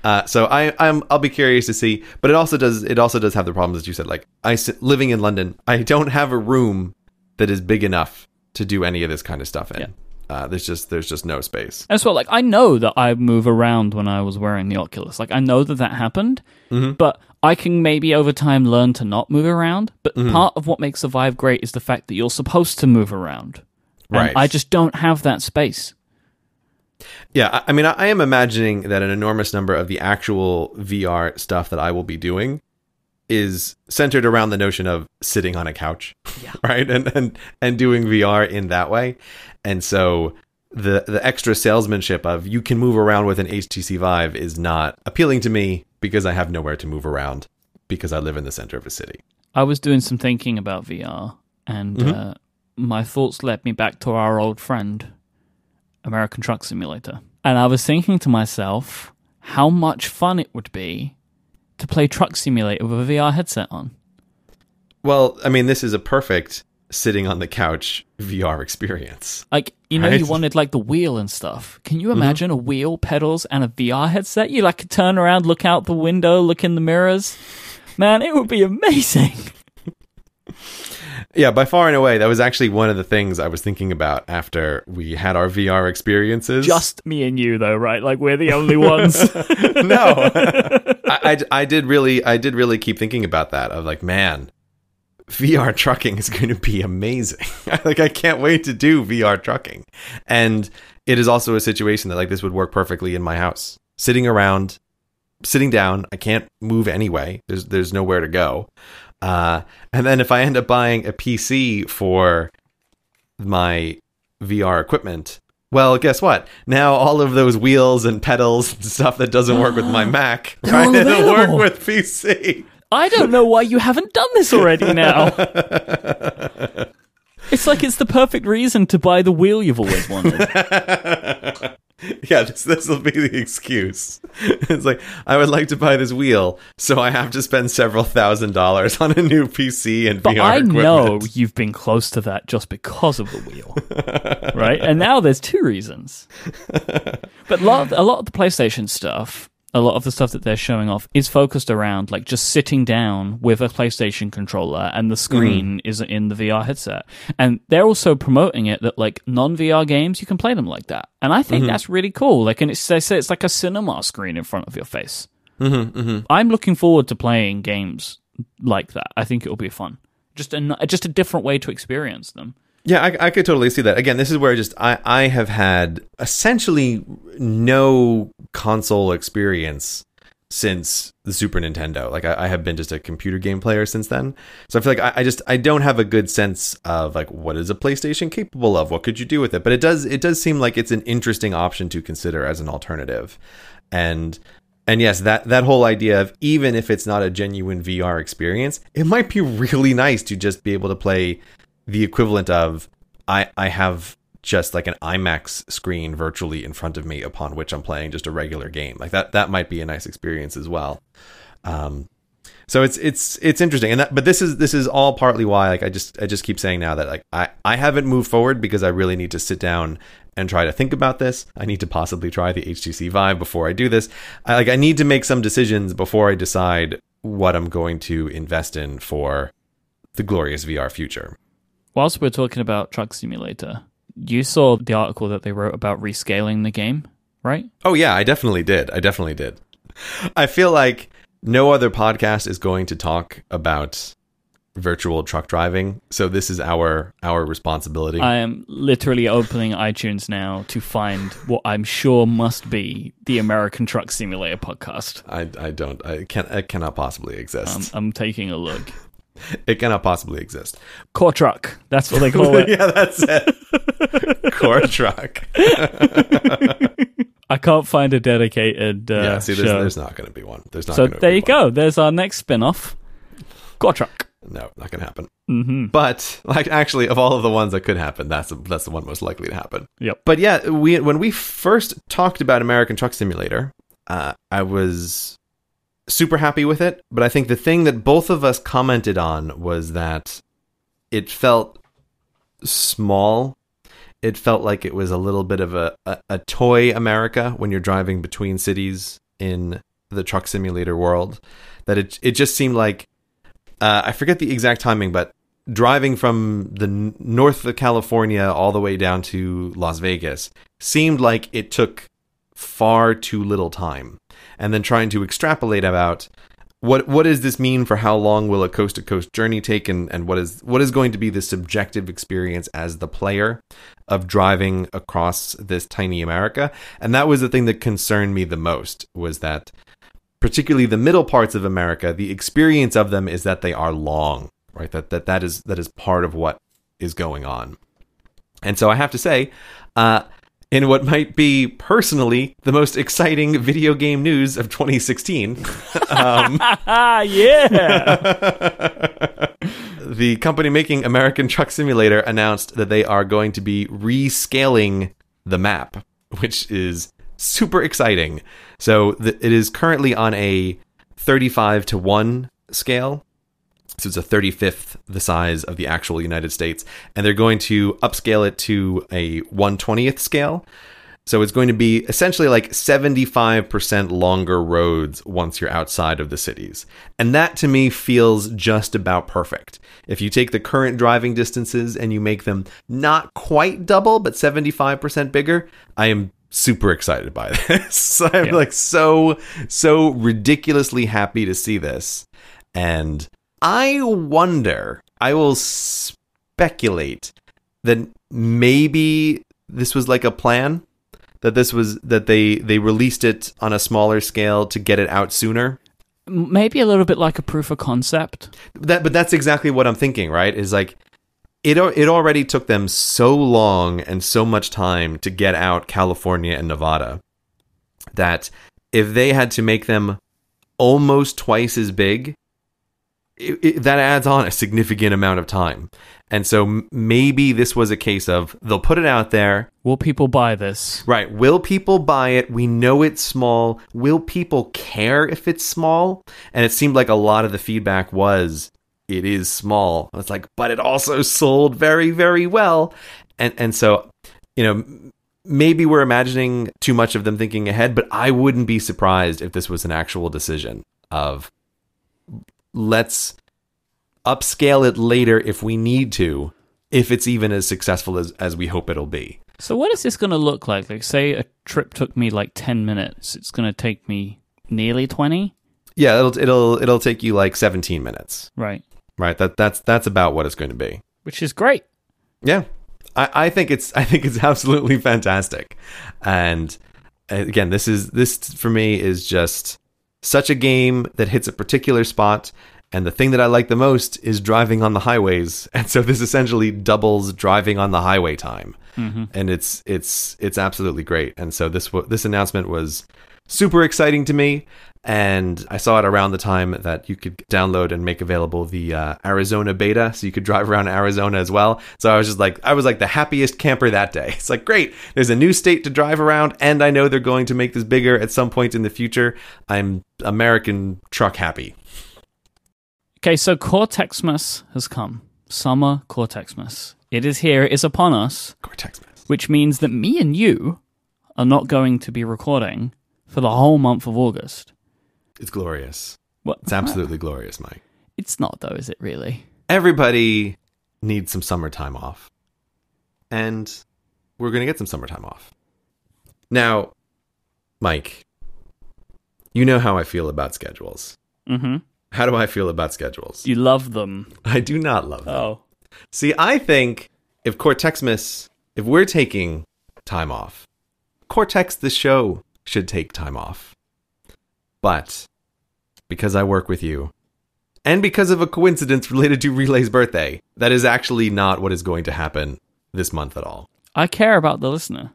Uh, so I, I'm I'll be curious to see, but it also does it also does have the problems that you said. Like I living in London, I don't have a room that is big enough to do any of this kind of stuff in. Yeah. Uh, there's just there's just no space. As well, like I know that I move around when I was wearing the Oculus. Like I know that that happened, mm-hmm. but I can maybe over time learn to not move around. But mm-hmm. part of what makes the Vive great is the fact that you're supposed to move around. And right. I just don't have that space. Yeah, I mean, I am imagining that an enormous number of the actual VR stuff that I will be doing is centered around the notion of sitting on a couch, yeah. right, and and and doing VR in that way, and so the the extra salesmanship of you can move around with an HTC Vive is not appealing to me because I have nowhere to move around because I live in the center of a city. I was doing some thinking about VR, and mm-hmm. uh, my thoughts led me back to our old friend American Truck Simulator. And I was thinking to myself how much fun it would be to play Truck Simulator with a VR headset on. Well, I mean, this is a perfect sitting on the couch VR experience. Like, you know, right? you wanted like the wheel and stuff. Can you mm-hmm. imagine mm-hmm. a wheel, pedals, and a VR headset? You like could turn around, look out the window, look in the mirrors. Man, it would be amazing. Yeah, by far and away, that was actually one of the things I was thinking about after we had our VR experiences. Just me and you, though, right? Like we're the only ones. no, I, I, I did really, I did really keep thinking about that. Of like, man, VR trucking is going to be amazing. like, I can't wait to do VR trucking, and it is also a situation that like this would work perfectly in my house, sitting around, sitting down. I can't move anyway. There's there's nowhere to go. Uh, and then if I end up buying a PC for my VR equipment, well, guess what? Now all of those wheels and pedals and stuff that doesn't work with my Mac, right? It'll work with PC. I don't know why you haven't done this already now. it's like it's the perfect reason to buy the wheel you've always wanted. yeah, this this will be the excuse. It's like I would like to buy this wheel, so I have to spend several thousand dollars on a new PC and but VR I equipment. know you've been close to that just because of the wheel, right? And now there's two reasons. But a lot, of, a lot of the PlayStation stuff a lot of the stuff that they're showing off is focused around like just sitting down with a PlayStation controller and the screen mm. is in the VR headset. And they're also promoting it that like non VR games you can play them like that. And I think mm-hmm. that's really cool. Like, and it's they say it's like a cinema screen in front of your face. Mm-hmm, mm-hmm. I'm looking forward to playing games like that. I think it will be fun. Just a just a different way to experience them. Yeah, I, I, could totally see that. Again, this is where I just I, I have had essentially no console experience since the Super Nintendo. Like I, I, have been just a computer game player since then. So I feel like I, I, just I don't have a good sense of like what is a PlayStation capable of? What could you do with it? But it does it does seem like it's an interesting option to consider as an alternative. And and yes, that that whole idea of even if it's not a genuine VR experience, it might be really nice to just be able to play the equivalent of I I have just like an IMAX screen virtually in front of me upon which I'm playing just a regular game. Like that that might be a nice experience as well. Um, so it's it's it's interesting and that, but this is this is all partly why like I just I just keep saying now that like I I haven't moved forward because I really need to sit down and try to think about this. I need to possibly try the HTC Vive before I do this. I like I need to make some decisions before I decide what I'm going to invest in for the glorious VR future whilst we're talking about Truck Simulator, you saw the article that they wrote about rescaling the game, right? Oh, yeah, I definitely did. I definitely did. I feel like no other podcast is going to talk about virtual truck driving. So this is our our responsibility. I am literally opening iTunes now to find what I'm sure must be the American Truck Simulator podcast. I, I don't I can it cannot possibly exist. Um, I'm taking a look. it cannot possibly exist. Core Truck. That's what they call it. yeah, that's it. Core truck. I can't find a dedicated uh, yeah, see, there's, show. there's not going to be one. There's not. so there you one. go. There's our next spin-off. Core Truck. No, not going to happen. hmm But like, actually, of all of the ones that could happen, that's the, that's the one most likely to happen. Yep. But yeah, we when we first talked about American Truck Simulator, uh, I was super happy with it. But I think the thing that both of us commented on was that it felt small. It felt like it was a little bit of a, a, a toy America when you're driving between cities in the truck simulator world. That it it just seemed like uh, I forget the exact timing, but driving from the n- north of California all the way down to Las Vegas seemed like it took far too little time. And then trying to extrapolate about what what does this mean for how long will a coast to coast journey take and, and what is what is going to be the subjective experience as the player of driving across this tiny America. And that was the thing that concerned me the most was that particularly the middle parts of America, the experience of them is that they are long, right? That that that is that is part of what is going on. And so I have to say, uh, in what might be personally the most exciting video game news of 2016, um, Ah, yeah. the company making American Truck Simulator announced that they are going to be rescaling the map, which is super exciting. So th- it is currently on a 35 to 1 scale. So it's a 35th the size of the actual United States. And they're going to upscale it to a 120th scale. So it's going to be essentially like 75% longer roads once you're outside of the cities. And that to me feels just about perfect. If you take the current driving distances and you make them not quite double, but 75% bigger, I am super excited by this. I'm Yeah. like so, so ridiculously happy to see this. And I wonder, I will speculate that maybe this was like a plan that this was that they they released it on a smaller scale to get it out sooner Maybe a little bit like a proof of concept. that but that's exactly what i'm thinking right is like it it already took them so long and so much time to get out california and nevada that if they had to make them almost twice as big it, it, that adds on a significant amount of time and so maybe this was a case of they'll put it out there Will people buy this? Right. Will people buy it? We know it's small. Will people care if it's small? And it seemed like a lot of the feedback was it is small. It's like, but it also sold very, very well. And and so, you know, maybe we're imagining too much of them thinking ahead, but I wouldn't be surprised if this was an actual decision of let's upscale it later if we need to, if it's even as successful as, as we hope it'll be. So what is this going to look like? Like, say a trip took me like ten minutes. It's going to take me nearly twenty. Yeah, it'll it'll it'll take you like 17 minutes. Right. Right. That that's that's about what it's going to be. Which is great. Yeah. I, I think it's I think it's absolutely fantastic. And uh, again, this is this for me is just such a game that hits a particular spot and the thing that I like the most is driving on the highways. And so this essentially doubles driving on the highway time. Mm-hmm. And it's it's it's absolutely great. And so this this announcement was super exciting to me and I saw it around the time that you could download and make available the uh, Arizona beta, so you could drive around Arizona as well. So I was just like, I was like the happiest camper that day. It's like, great, there's a new state to drive around, and I know they're going to make this bigger at some point in the future. I'm American truck happy. Okay, so Cortexmas has come. Summer Cortexmas. It is here. It is upon us. Cortexmas. Which means that me and you are not going to be recording for the whole month of August. It's glorious. What? It's absolutely glorious, Myke. It's not though, is it really? Everybody needs some summertime off, and we're going to get some summertime off. Now, Myke, you know how I feel about schedules. Mm-hmm. How do I feel about schedules? You love them. I do not love them. Oh. See, I think if Cortexmas, if we're taking time off, Cortex the show should take time off. But because I work with you, and because of a coincidence related to Relay's birthday, that is actually not what is going to happen this month at all. I care about the listener.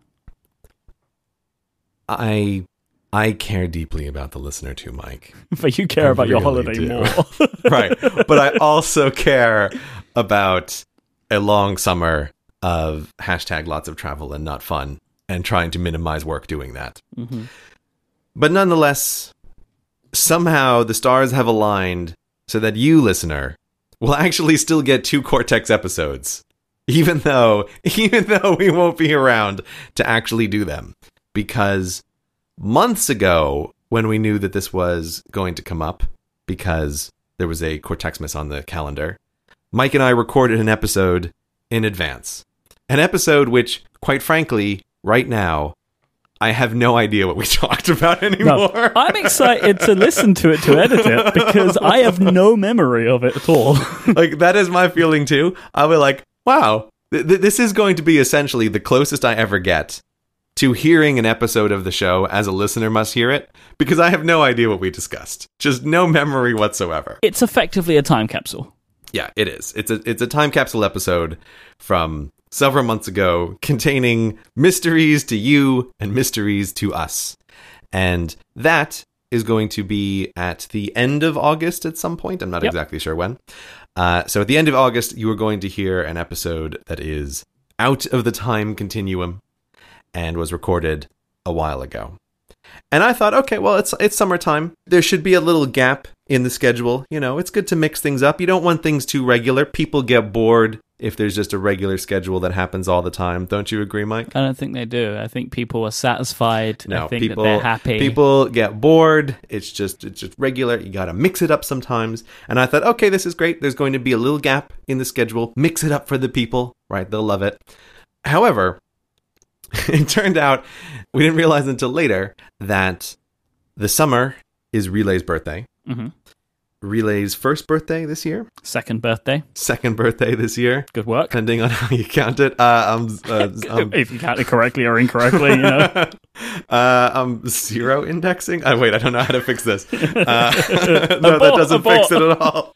I I care deeply about the listener too, Myke. But you care I about your holiday do. more. right. But I also care about a long summer of hashtag lots of travel and not fun and trying to minimize work doing that. hmm But nonetheless, somehow the stars have aligned so that you, listener, will actually still get two Cortex episodes. Even though, even though we won't be around to actually do them. Because months ago, when we knew that this was going to come up, because there was a Cortexmas on the calendar, Myke and I recorded an episode in advance. An episode which, quite frankly, right now, I have no idea what we talked about anymore. No, I'm excited to listen to it to edit it because I have no memory of it at all. like that is my feeling too. I'll be like, wow, th- th- this is going to be essentially the closest I ever get to hearing an episode of the show as a listener must hear it because I have no idea what we discussed. Just no memory whatsoever. It's effectively a time capsule. Yeah, it is. It's a it's a time capsule episode from several months ago containing mysteries to you and mysteries to us. And that is going to be at the end of August at some point. I'm not Yep. exactly sure when. Uh, so at the end of August, you are going to hear an episode that is out of the time continuum and was recorded a while ago. And I thought, okay, well, it's it's summertime. There should be a little gap in the schedule. You know, it's good to mix things up. You don't want things too regular. People get bored if there's just a regular schedule that happens all the time. Don't you agree, Myke? I don't think they do. I think people are satisfied. No, I think people that they're happy. people get bored. It's just it's just regular. You got to mix it up sometimes. And I thought, okay, this is great. There's going to be a little gap in the schedule. Mix it up for the people, right? They'll love it. However, it turned out we didn't realize until later that the summer is Relay's birthday. Mhm. Relay's first birthday this year, Second birthday. second birthday this year, Good work. depending on how you count it. Uh, I'm, uh, I'm if you count it correctly or incorrectly, you know. uh, I'm zero indexing. Oh, wait, I don't know how to fix this. Uh, no, that doesn't fix it at all.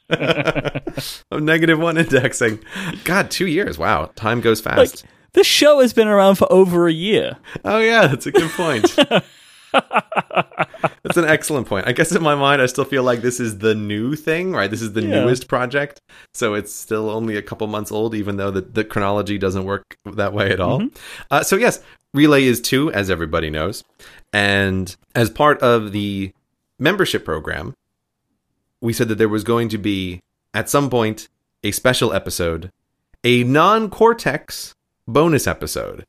I'm negative one indexing. God, two years. Wow, time goes Like, fast. This show has been around for over a year. oh yeah, that's a good point. that's an excellent point. I guess in my mind, I still feel like this is the new thing, right? This is the Yeah. newest project, so it's still only a couple months old, even though the, the chronology doesn't work that way at all. Uh, so yes, Relay is two, as everybody knows, and as part of the membership program, we said that there was going to be at some point a special episode, a non-cortex bonus episode,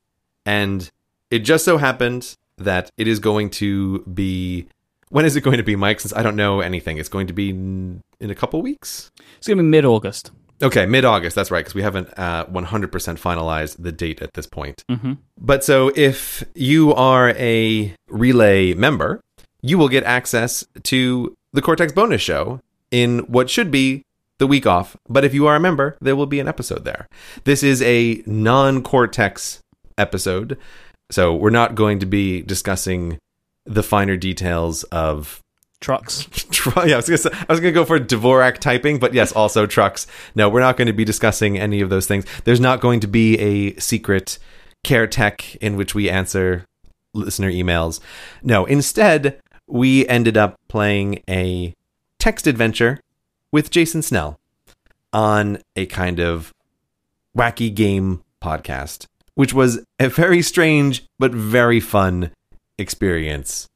and it just so happened that it is going to be. When is it going to be, Myke? Since I don't know anything, it's going to be in a couple weeks. It's going to be mid August. Okay, mid August. That's right, because we haven't uh, 100% finalized the date at this point. hmm But so if you are a Relay member, you will get access to the Cortex bonus show in what should be the week off. But if you are a member, there will be an episode there. This is a non Cortex episode. So we're not going to be discussing the finer details of Trucks. Yeah, I was gonna say, I was gonna go for Dvorak typing, but yes, also trucks. No, we're not going to be discussing any of those things. There's not going to be a secret care tech in which we answer listener emails. No, instead, we ended up playing a text adventure with Jason Snell on a kind of wacky game podcast, which was a very strange but very fun experience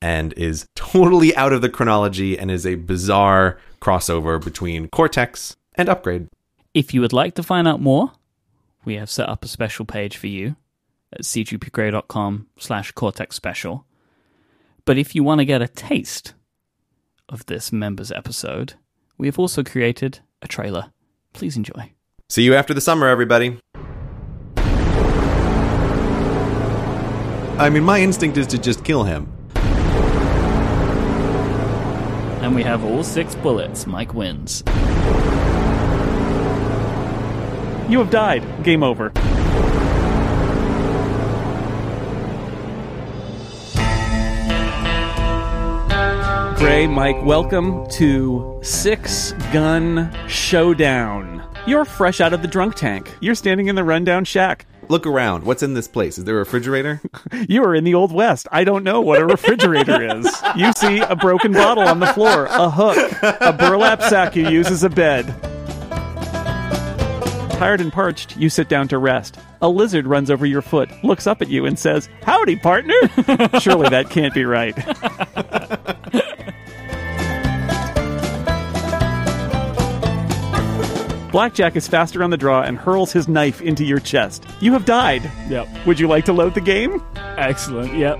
and is totally out of the chronology and is a bizarre crossover between Cortex and Upgrade. If you would like to find out more, we have set up a special page for you at cgpgrey.com slash cortex special. But if you want to get a taste of this members episode, we have also created a trailer. Please enjoy. See you after the summer, everybody. I mean, my instinct is to just kill him. And we have all six bullets. Myke wins. You have died. Game over. Grey, Myke, welcome to Six Gun Showdown. You're fresh out of the drunk tank. You're standing in the rundown shack. Look around. What's in this place? Is there a refrigerator? You are in the Old West. I don't know what a refrigerator is. You see a broken bottle on the floor, a hook, a burlap sack you use as a bed. Tired and parched, you sit down to rest. A lizard runs over your foot, looks up at you, and says, Howdy, partner! Surely that can't be right. Blackjack is faster on the draw and hurls his knife into your chest. You have died. Yep. Would you like to load the game? Excellent. Yep.